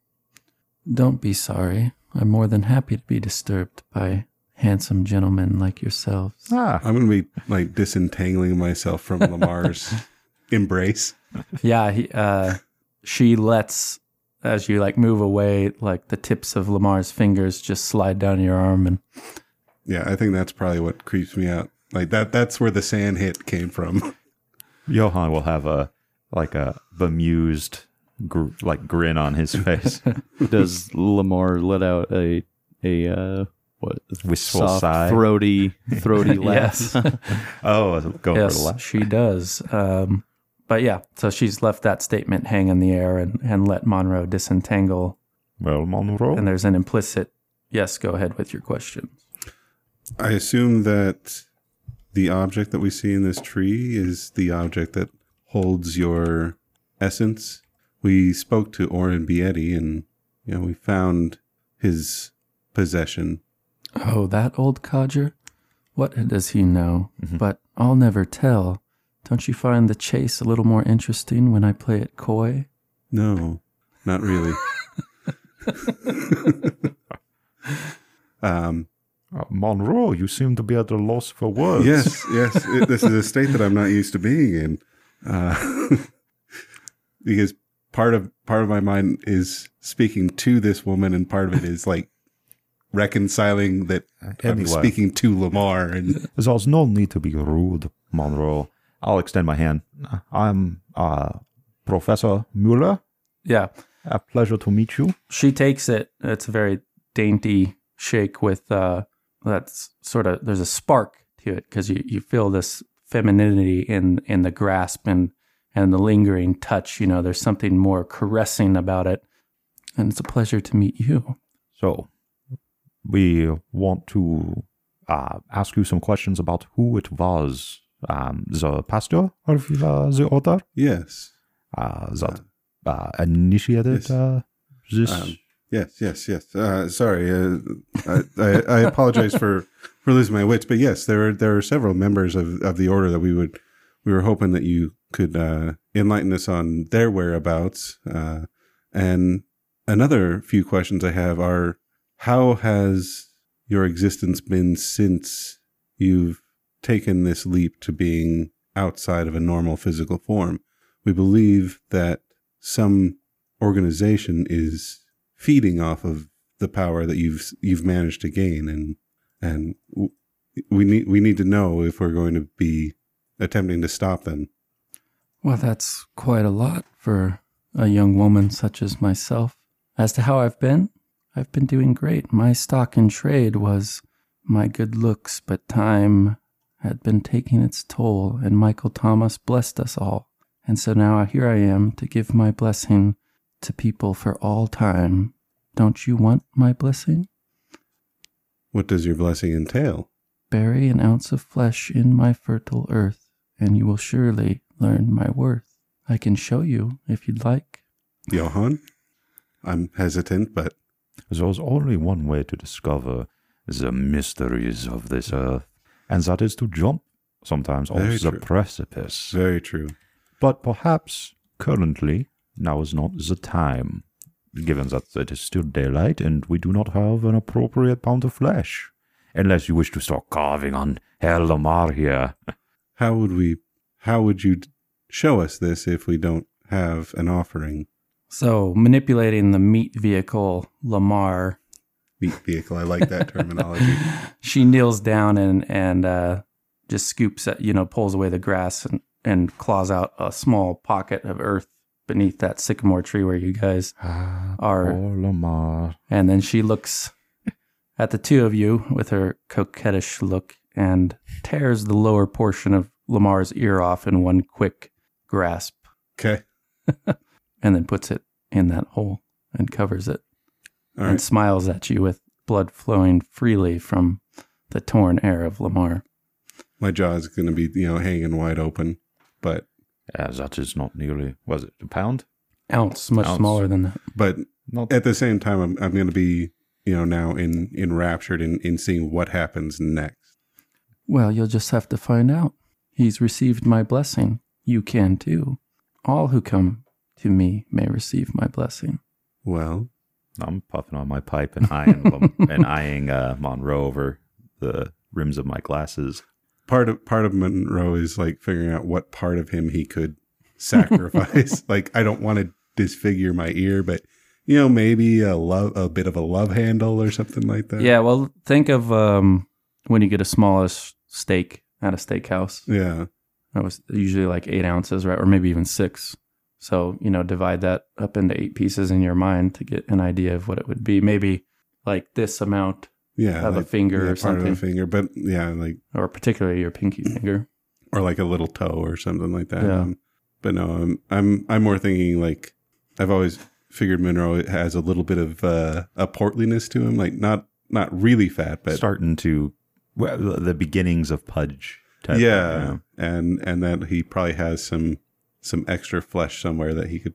Don't be sorry. I'm more than happy to be disturbed by handsome gentlemen like yourselves. Ah, I'm going to be like disentangling myself from Lamar's embrace. Yeah, he, uh, she lets as you like move away, like the tips of Lamar's fingers just slide down your arm, and Yeah, I think that's probably what creeps me out. Like that. That's where the SAN hit came from. Johann will have a like a bemused gr- like grin on his face. Does Lamar let out a a uh, what Wistful soft, sigh. throaty throaty laugh? yes, oh, go for the laugh. she does. Um, but yeah, so she's left that statement hang in the air and and let Monroe disentangle. Well, Monroe. And there's an implicit yes. Go ahead with your question. I assume that the object that we see in this tree is the object that holds your essence. We spoke to Oren Bietti and you know we found his possession. Oh, that old codger? What does he know? But I'll never tell. Don't you find the chase a little more interesting when I play it coy? No, not really. um, Uh, Monroe, you seem to be at a loss for words. yes, yes. It, this is a state that I'm not used to being in, uh, because part of part of my mind is speaking to this woman, and part of it is like reconciling that I'm speaking to Lamar. And There's no need to be rude, Monroe. I'll extend my hand. I'm uh, Professor Muller. Yeah. A pleasure to meet you. She takes it. It's a very dainty shake with uh that's sort of there's a spark to it because you, you feel this femininity in in the grasp and and the lingering touch. You know, there's something more caressing about it. And it's a pleasure to meet you. So, we want to uh, ask you some questions about who it was. Um, the pastor of uh, the order yes, uh, that uh, initiated yes. uh, this. Um, yes, yes, yes. Uh, sorry, uh, I, I, I apologize for, for losing my wits, but yes, there are there are several members of, of the order that we would we were hoping that you could uh, enlighten us on their whereabouts. Uh, and another few questions I have are: How has your existence been since you've taken this leap to being outside of a normal physical form. We believe that some organization is feeding off of the power that you've you've managed to gain, and and we need we need to know if we're going to be attempting to stop them. Well, that's quite a lot for a young woman such as myself. As to how I've been, I've been doing great. My stock in trade was my good looks, but time had been taking its toll, and Michael Thomas blessed us all. And so now here I am to give my blessing to people for all time. Don't you want my blessing? What does your blessing entail? Bury an ounce of flesh in my fertile earth, and you will surely learn my worth. I can show you if you'd like. Johann? I'm hesitant, but There's only one way to discover the mysteries of this earth, and that is to jump sometimes off Very the precipice. very true. But perhaps currently now is not the time, given that it is still daylight and we do not have an appropriate pound of flesh. Unless you wish to start carving on Herr Lamar here. How would we? How would you show us this if we don't have an offering? So, manipulating the meat vehicle, Lamar, Meat vehicle. I like that terminology. she kneels down and and uh, just scoops at you know pulls away the grass and and claws out a small pocket of earth beneath that sycamore tree where you guys are, Oh, Lamar. and then she looks at the two of you with her coquettish look and tears the lower portion of Lamar's ear off in one quick grasp, Okay. and then puts it in that hole and covers it. All and right. smiles at you with blood flowing freely from the torn air of Lamar. My jaw is going to be, you know, hanging wide open. But, Yeah, that is not nearly, was it a pound? Ounce, much Ounce. smaller than that. but Not at the same time, I'm, I'm going to be, you know, now in enraptured in, in seeing what happens next. Well, you'll just have to find out. He's received my blessing. You can too. All who come to me may receive my blessing. Well, I'm puffing on my pipe and eyeing and eyeing uh, Monroe over the rims of my glasses. part of part of Monroe is like figuring out what part of him he could sacrifice. like, I don't want to disfigure my ear, but you know, maybe a love, a bit of a love handle or something like that. Yeah, well, think of um, when you get a smallish steak at a steakhouse. yeah. That was usually like eight ounces, right? Or maybe even six. So, you know, divide that up into eight pieces in your mind to get an idea of what it would be. Maybe like this amount, Yeah, Of a finger or part of something. a finger, but yeah, like or particularly your pinky finger. or like a little toe or something like that. Yeah. Um, but no, I'm I'm I'm more thinking like I've always figured Monroe has a little bit of uh, a portliness to him, like not not really fat, but starting to well, the beginnings of pudge. Type yeah, and and that he probably has some some extra flesh somewhere that he could.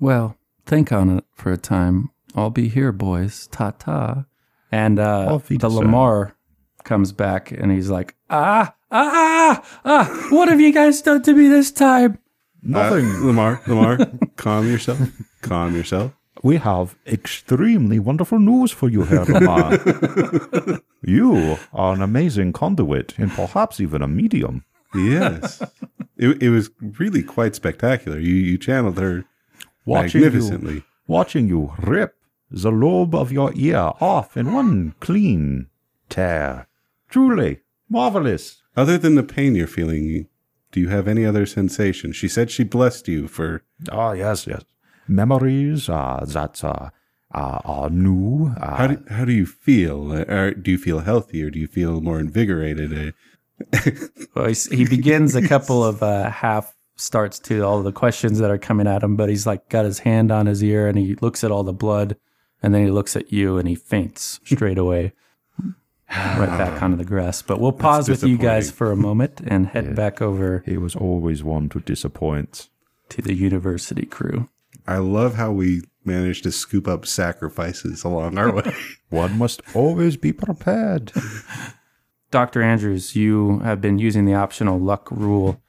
Well, think on it for a time. I'll be here, boys. Ta ta. And uh, Auf the Wiedersehen. Lamar comes back and he's like, ah, ah, ah, what have you guys done to me this time? Nothing. Uh, Lamar, Lamar, calm yourself. Calm yourself. we have extremely wonderful news for you, Herr Lamar. you are an amazing conduit, and perhaps even a medium. Yes, it it was really quite spectacular. You you channeled her Watching magnificently. you, watching you rip the lobe of your ear off in one clean tear. Truly marvelous. Other than the pain you're feeling, do you have any other sensation? She said she blessed you for. Ah, yes, yes. Memories uh, that uh, uh, are new. Uh, How do how do you feel? Uh, do you feel healthy, or do you feel more invigorated? Well, he's, he begins a couple of uh, half starts to all the questions that are coming at him, but he's like got his hand on his ear and he looks at all the blood and then he looks at you and he faints straight away. right back onto the grass. But we'll pause with you guys for a moment and head back over he was always one to disappoint. to the university crew. I love how we managed to scoop up sacrifices along our way. One must always be prepared. Dr. Andrews, you have been using the optional luck rule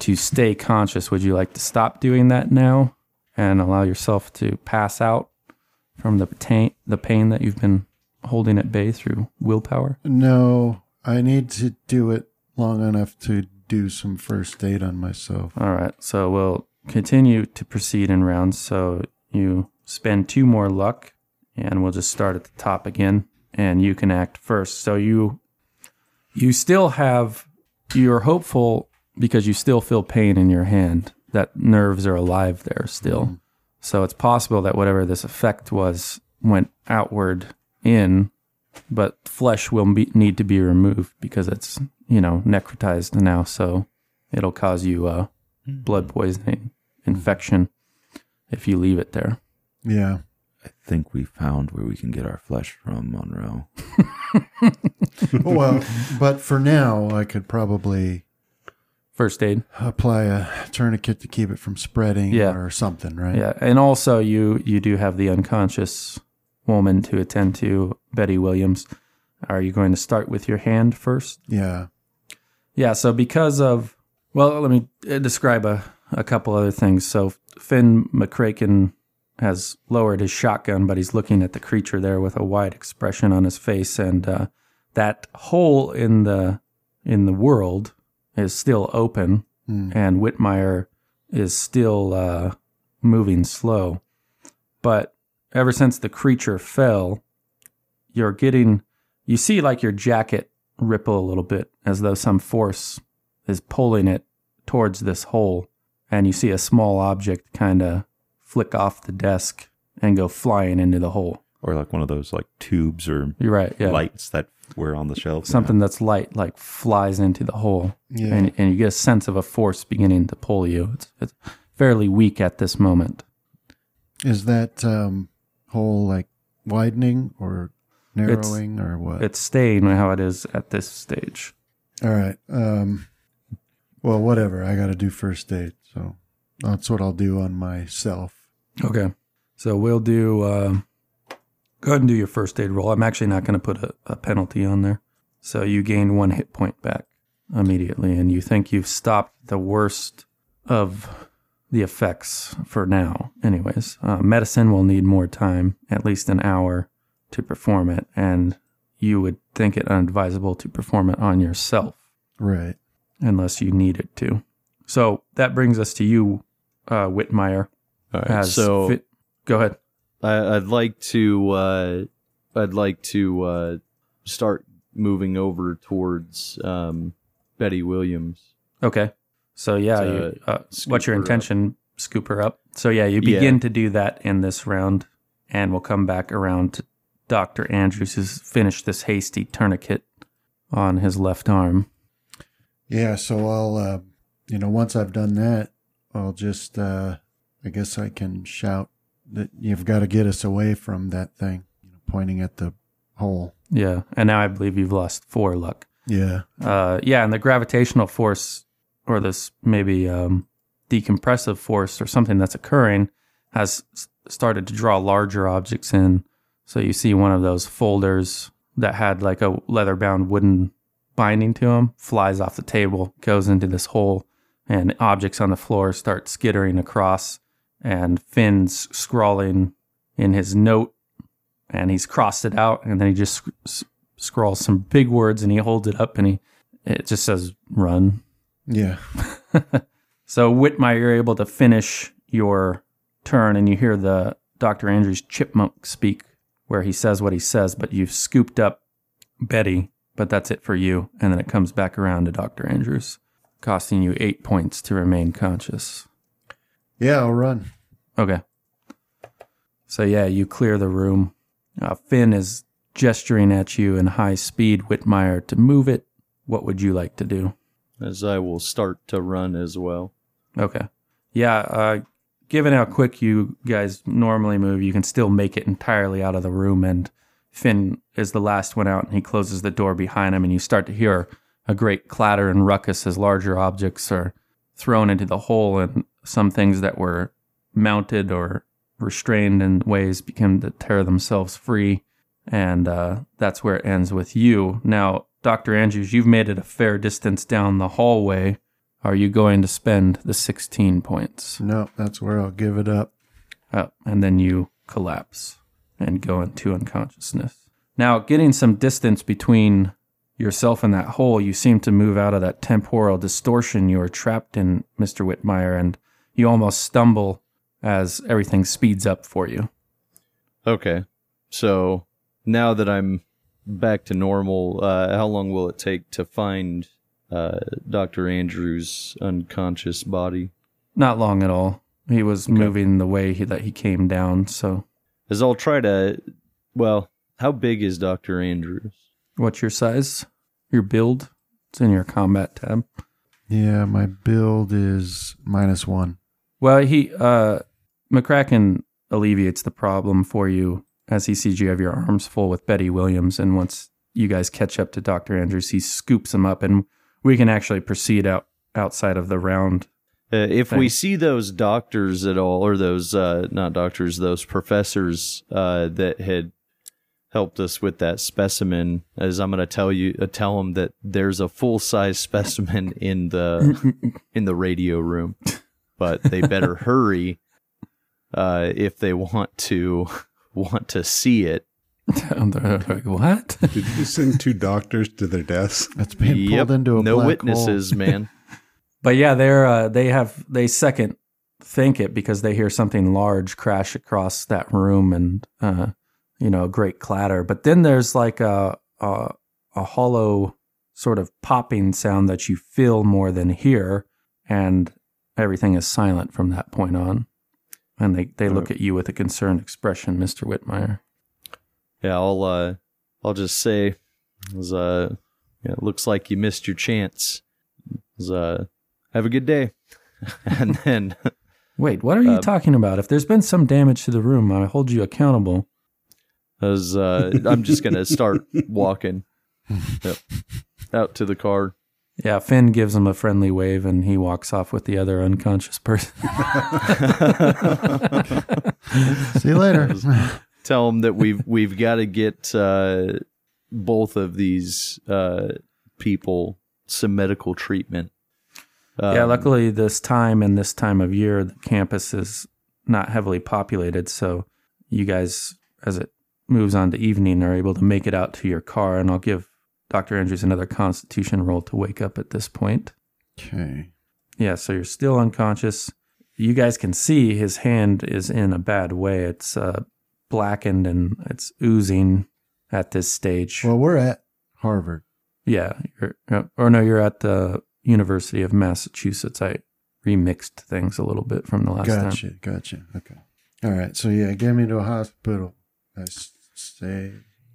to stay conscious. Would you like to stop doing that now and allow yourself to pass out from the pain, the pain that you've been holding at bay through willpower? No, I need to do it long enough to do some first aid on myself. All right. So we'll continue to proceed in rounds. So you spend two more luck, and we'll just start at the top again, and you can act first. So you you still have you're hopeful because you still feel pain in your hand. That nerves are alive there still. So it's possible that whatever this effect was went outward in, but flesh will be, need to be removed because it's you know necrotized now. So it'll cause you uh, blood poisoning infection if you leave it there. Yeah. I think we found where we can get our flesh from, Monroe. well, but for now, I could probably First aid. apply a tourniquet to keep it from spreading Yeah. or something, right? Yeah, and also you you do have the unconscious woman to attend to, Betty Williams. Are you going to start with your hand first? Yeah. Yeah, so because of well, let me uh, describe a, a couple other things. So Finn McCracken has lowered his shotgun, but he's looking at the creature there with a wide expression on his face, and uh, that hole in the in the world is still open, and Whitmire is still uh, moving slow. But ever since the creature fell, you're getting you see like your jacket ripple a little bit as though some force is pulling it towards this hole and you see a small object kind of flick off the desk and go flying into the hole Or like one of those like tubes or you're right yeah lights that were on the shelf. something that's light like flies into the hole Yeah. and, and you get a sense of a force beginning to pull you it's, it's fairly weak at this moment Is that um, hole like widening or narrowing or what? it's staying how it is at this stage All right. Um, well, whatever. I got to do first aid, so that's what I'll do on myself. Okay. So we'll do, uh, go ahead and do your first aid roll. I'm actually not going to put a, a penalty on there. So you gain one hit point back immediately, and you think you've stopped the worst of the effects for now, anyways. Uh, medicine will need more time, at least an hour, to perform it, and you would think it unadvisable to perform it on yourself Right. unless you need it to. So that brings us to you, uh, Whitmire. All right. As so fit- go ahead. I, I'd like to uh, I'd like to uh, start moving over towards um, Betty Williams. Okay. So yeah, To you, uh, what's your her up. intention? Scoop her up. So yeah, you Yeah. begin to do that in this round, and we'll come back around to Doctor Andrews who's finished this hasty tourniquet on his left arm. Yeah. So I'll, uh, you know, once I've done that, I'll just, uh, I guess I can shout that you've got to get us away from that thing, you know, pointing at the hole. Yeah, and now I believe you've lost four luck. Yeah. Uh, yeah, and the gravitational force, or this maybe um, decompressive force, or something that's occurring, has started to draw larger objects in. So you see one of those folders that had like a leather-bound wooden binding to them flies off the table, goes into this hole, and objects on the floor start skittering across, and Finn's scrawling in his note, and he's crossed it out, and then he just sc- scrawls some big words, and he holds it up, and he it just says run. Yeah. So Whitmire, you're able to finish your turn, and you hear the Dr. Andrews chipmunk speak, where he says what he says, but you've scooped up Betty, but that's it for you, and then it comes back around to Dr. Andrews, costing you eight points to remain conscious. Yeah. I'll run. Okay. So yeah, you clear the room. Uh, Finn is gesturing at you in high speed, Whitmire, to move it. What would you like to do? As I will start to run as well. Okay. Yeah, uh, given how quick you guys normally move, you can still make it entirely out of the room. And Finn is the last one out, and he closes the door behind him, and you start to hear a great clatter and ruckus as larger objects are thrown into the hole, and some things that were mounted or restrained in ways begin to tear themselves free. And uh, that's where it ends with you. Now, Dr. Andrews, you've made it a fair distance down the hallway. Are you going to spend the 16 points? No, that's where I'll give it up. Oh, and then you collapse and go into unconsciousness. Now, getting some distance between yourself and that hole, you seem to move out of that temporal distortion you were trapped in, Mr. Whitmire, and you almost stumble as everything speeds up for you. Okay. So now that I'm back to normal, uh, how long will it take to find uh, Dr. Andrews' unconscious body? Not long at all. He was moving the way he, that he came down. So, As I'll try to. Well, how big is Dr. Andrews? what's your size? Your build? It's in your combat tab. Yeah, my build is minus one. Well, he uh McCracken alleviates the problem for you as he sees you have your arms full with Betty Williams, and once you guys catch up to Doctor Andrews, he scoops him up, and we can actually proceed out outside of the round. Uh, if we see those doctors at all, or those uh, not doctors, those professors uh, that had helped us with that specimen, as I'm going to tell you, uh, tell them that there's a full size specimen in the in the radio room, but they better hurry uh, if they want to want to see it. And they're like, what? Did you send two doctors to their deaths? It's being Yep, pulled into a no black witnesses, man. But yeah, they're uh, they have they second think it because they hear something large crash across that room and uh, you know a great clatter. But then there's like a, a a hollow sort of popping sound that you feel more than hear, and everything is silent from that point on. And they, they look at you with a concerned expression, Mister Whitmire. Yeah, I'll uh, I'll just say, it was, uh, yeah, it looks like you missed your chance. Was, uh, have a good day, and then Wait, what are you Uh, talking about? If there's been some damage to the room, I hold you accountable. as uh, I'm just gonna start walking yep, out to the car. Yeah, Finn gives him a friendly wave and he walks off with the other unconscious person. See you later. Tell him that we've we've got to get uh, both of these uh, people some medical treatment. yeah, Um, luckily this time and this time of year, the campus is not heavily populated. So you guys, as it moves on to evening, are able to make it out to your car. And I'll give Dr. Andrews another constitution roll to wake up at this point. okay. Yeah, so you're still unconscious. You guys can see his hand is in a bad way. It's uh, blackened and it's oozing at this stage. Well, we're at Harvard. Yeah, you're, uh, or no, you're at the University of Massachusetts. I remixed things a little bit from the last time. Gotcha. Gotcha. Okay. All right. So yeah, get me to a hospital. I say.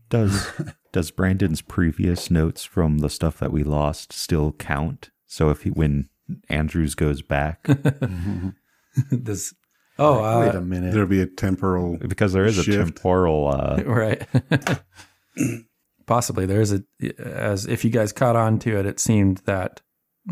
Does does Brandon's previous notes from the stuff that we lost still count? So if he when Andrews goes back, this, oh, uh, Wait a minute. There'll be a temporal. because there is a temporal. Uh, right. Possibly there is a as if you guys caught on to it, it seemed that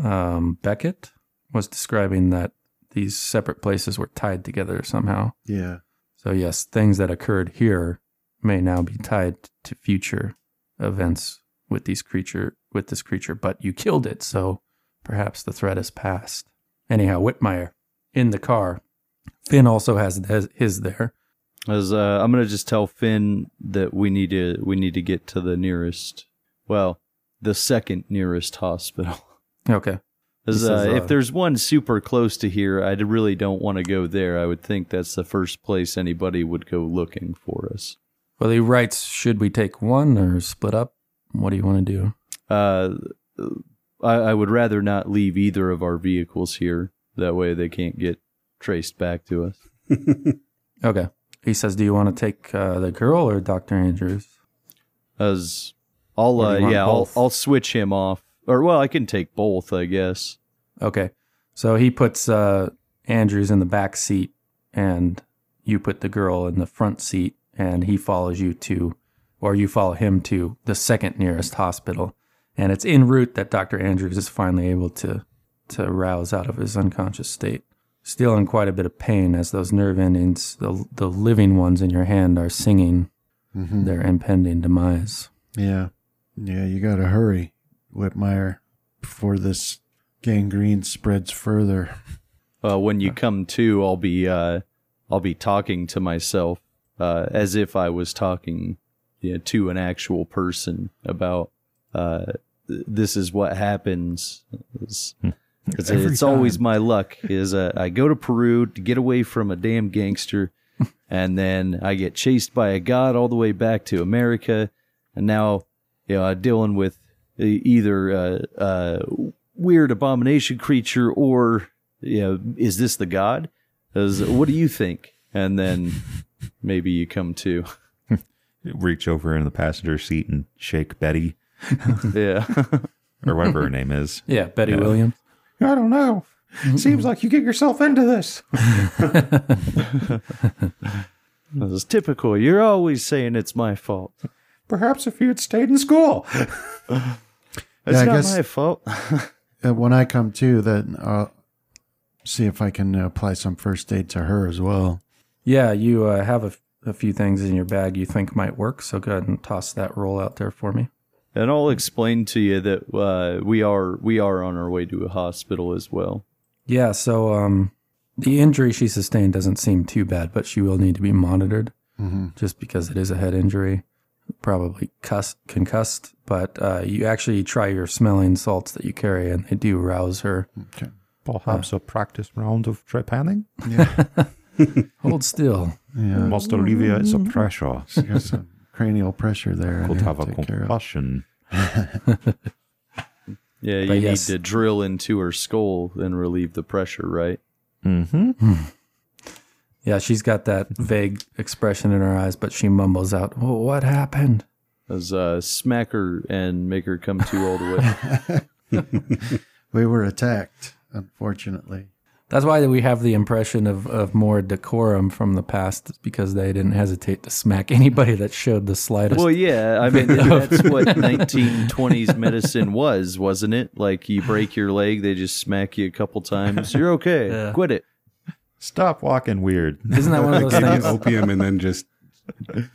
um, Beckett was describing that these separate places were tied together somehow. Yeah. So yes, things that occurred here may now be tied to future events with these creature with this creature, but you killed it, so perhaps the threat is past. Anyhow, Whitmire in the car. Finn also has his- his there. As uh, I'm gonna just tell Finn that we need to we need to get to the nearest, well, the second nearest hospital. Okay. As, He says, uh, uh, if there's one super close to here, I really don't want to go there. I would think that's the first place anybody would go looking for us. Well, he writes, should we take one or split up? What do you want to do? Uh, I, I would rather not leave either of our vehicles here. That way they can't get traced back to us. Okay. He says, do you want to take uh, the girl or Dr. Andrews? As I'll Or do uh, you want yeah I'll both? I'll switch him off. Or well, I can take both, I guess. Okay. So he puts uh, Andrews in the back seat and you put the girl in the front seat and he follows you to, or you follow him to the second nearest hospital. And it's en route that Dr. Andrews is finally able to, to rouse out of his unconscious state. Still in quite a bit of pain as those nerve endings, the, the living ones in your hand, are singing Mhm. their impending demise. Yeah. Yeah. You got to hurry, Whitmire, before this gangrene spreads further. Uh, when you come to, I'll be uh, I'll be talking to myself uh, as if I was talking you know, to an actual person about uh, this is what happens. It's, it's, it's always my luck. Is uh, I go to Peru to get away from a damn gangster, and then I get chased by a god all the way back to America, and now you know I'm dealing with either a, uh, weird abomination creature or you know is this the god? what do you think? And then maybe you come too. Reach over in the passenger seat and shake Betty yeah. or whatever her name is. Yeah, Betty Williams. I don't know. Seems like you get yourself into this. This is typical. You're always saying it's my fault. Perhaps if you had stayed in school. It's Yeah, I not guess- my fault. Uh, when I come to, then I'll see if I can apply some first aid to her as well. Yeah, you uh, have a, f- a few things in your bag you think might work, so go ahead and toss that roll out there for me. and I'll explain to you that uh, we are we are on our way to a hospital as well. Yeah, so um, the injury she sustained doesn't seem too bad, but she will need to be monitored just because it is a head injury, probably cussed, concussed. But uh, you actually try your smelling salts that you carry, and they do rouse her. Okay. Perhaps a practice round of trepanning Hold still. Yeah. must alleviate the pressure. She got some cranial pressure there. Could have a take care of. concussion. Yeah, you But need yes. to drill into her skull and relieve the pressure, right? Mm-hmm. Yeah, she's got that vague expression in her eyes, but she mumbles out, well, "What happened?" As uh, smack her and make her come to all the way. We were attacked, unfortunately. That's why we have the impression of, of more decorum from the past, because they didn't hesitate to smack anybody that showed the slightest. well, yeah, I mean that's what 1920s medicine was, wasn't it? Like you break your leg, they just smack you a couple times. You're okay. Yeah. Quit it. Stop walking weird. Isn't that one of those Gave you things? opium and then just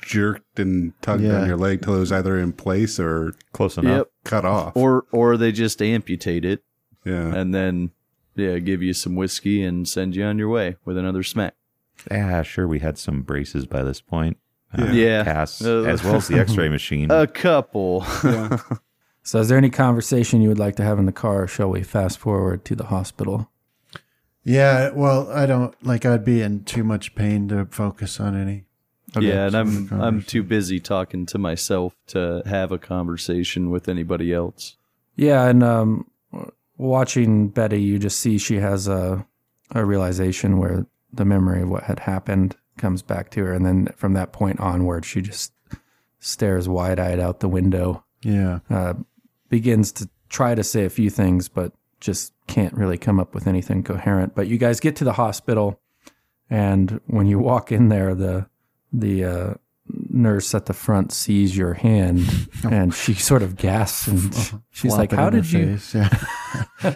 jerked and tugged Yeah. on your leg till it was either in place or Close enough. Yep. cut off. Or or they just amputate it yeah. and then yeah, give you some whiskey and send you on your way with another smack. Yeah, sure. We had some braces by this point. Uh, Yeah. Casts, Uh, as well as the X-ray machine. A couple. So, is there any conversation you would like to have in the car, or shall we fast forward to the hospital? Yeah, well, I don't like. I'd be in too much pain to focus on any. yeah, and I'm I'm too busy talking to myself to have a conversation with anybody else. Yeah, and um, watching Betty, you just see she has a, a realization where the memory of what had happened comes back to her. And then from that point onward, she just stares wide eyed out the window, Yeah, uh, begins to try to say a few things, but just can't really come up with anything coherent. But you guys get to the hospital, and when you walk in there, the the uh, nurse at the front sees your hand, and she sort of gasps, and she's like, "How did you?" Yeah.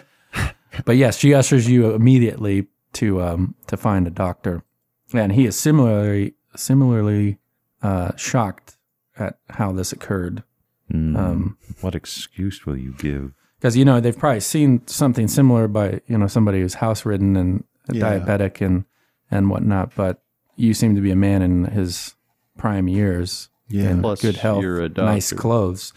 But yes, she ushers you immediately to um, to find a doctor, and he is similarly similarly uh, shocked at how this occurred. Hmm, Um, what excuse will you give? because you know they've probably seen something similar by you know somebody who's house ridden and Yeah. diabetic and and whatnot. But you seem to be a man in his prime years, Yeah. in Plus, good health, you're a nice clothes,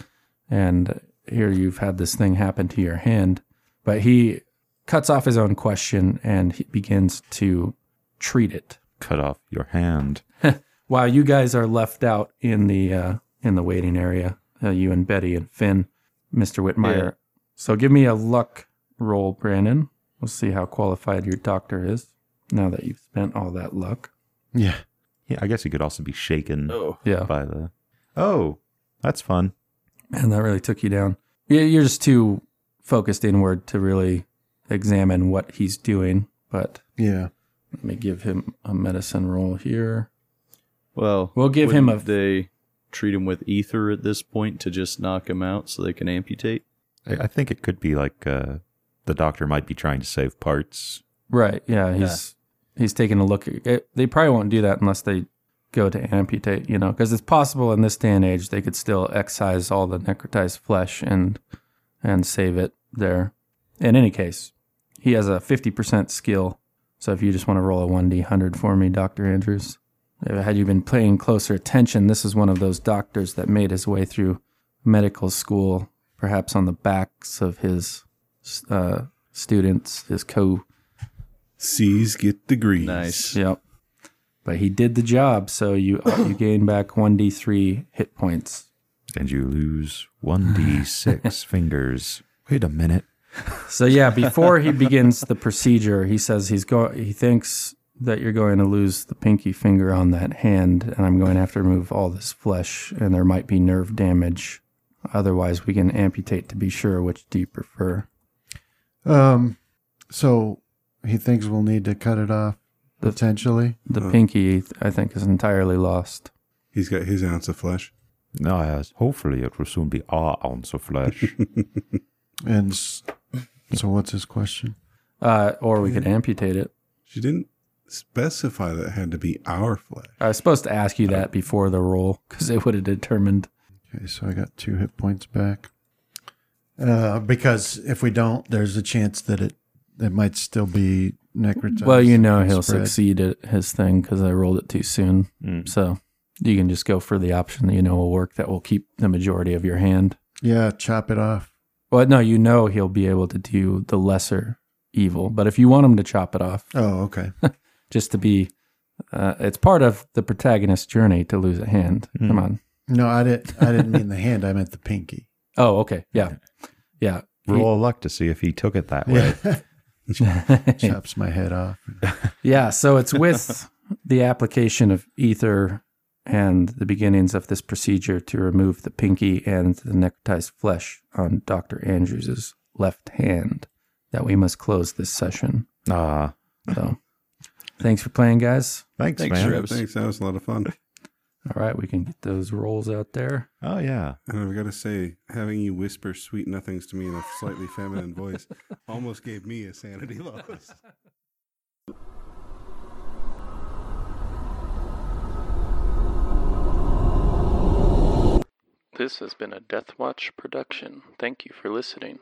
and here you've had this thing happen to your hand. But he cuts off his own question and he begins to treat it. Cut off your hand. While you guys are left out in the uh, in the waiting area, uh, you and Betty and Finn, Mister Whitmire. Yeah. So give me a luck roll, Brandon. We'll see how qualified your doctor is now that you've spent all that luck. yeah. Yeah, I guess he could also be shaken Oh, Yeah, by the. Oh, that's fun. and that really took you down. Yeah, you're just too focused inward to really examine what he's doing. But Yeah. let me give him a medicine roll here. well, We'll give him a- They treat him with ether at this point to just knock him out so they can amputate. I, I think it could be like uh, the doctor might be trying to save parts. Right. Yeah. He's he's taking a look. It. They probably won't do that unless they go to amputate. You know, because it's possible in this day and age they could still excise all the necrotized flesh and and save it there. In any case, he has a fifty percent skill. So if you just want to roll a one d hundred for me, Doctor Andrews. Had you been paying closer attention, this is one of those doctors that made his way through medical school perhaps on the backs of his uh, students, his co. C's get the degrees. Nice. Yep. But he did the job, so you you gain back one d three hit points. And you lose 1d6 fingers. Wait a minute. So yeah, before he begins the procedure, he says he's go he thinks that you're going to lose the pinky finger on that hand, and I'm going to have to remove all this flesh, and there might be nerve damage. Otherwise, we can amputate to be sure. Which do you prefer? Um, so he thinks we'll need to cut it off The- potentially. The pinky, I think, is entirely lost. He's got his ounce of flesh. No, yes. Hopefully, it will soon be our ounce of flesh. And s- so, what's his question? Uh, or we could amputate it. She didn't specify that it had to be our flesh. I was supposed to ask you that before the roll because it would have determined. Okay, so I got two hit points back. Uh, because if we don't, there's a chance that it it might still be necrotized. Well, you know he'll spread. succeed at his thing because I rolled it too soon. Mm. So you can just go for the option that you know will work that will keep the majority of your hand. Yeah, chop it off. Well, no, you know he'll be able to do the lesser evil. But if you want him to chop it off, Oh, okay. just to be, uh, it's part of the protagonist's journey to lose a hand. Come on. No, I didn't. I didn't mean the hand. I meant the pinky. Oh, okay. Yeah. Yeah. Roll a luck to see if he took it that way. Chops my head off. Yeah, so it's with the application of ether and the beginnings of this procedure to remove the pinky and the necrotized flesh on Dr. Andrews's left hand that we must close this session. Ah, So thanks for playing, guys. thanks, Thanks, man. Travis. Thanks, that was a lot of fun. All right, we can get those rolls out there. Oh, yeah. And I've got to say, having you whisper sweet nothings to me in a slightly feminine voice almost gave me a sanity loss. This has been a Death Watch production. Thank you for listening.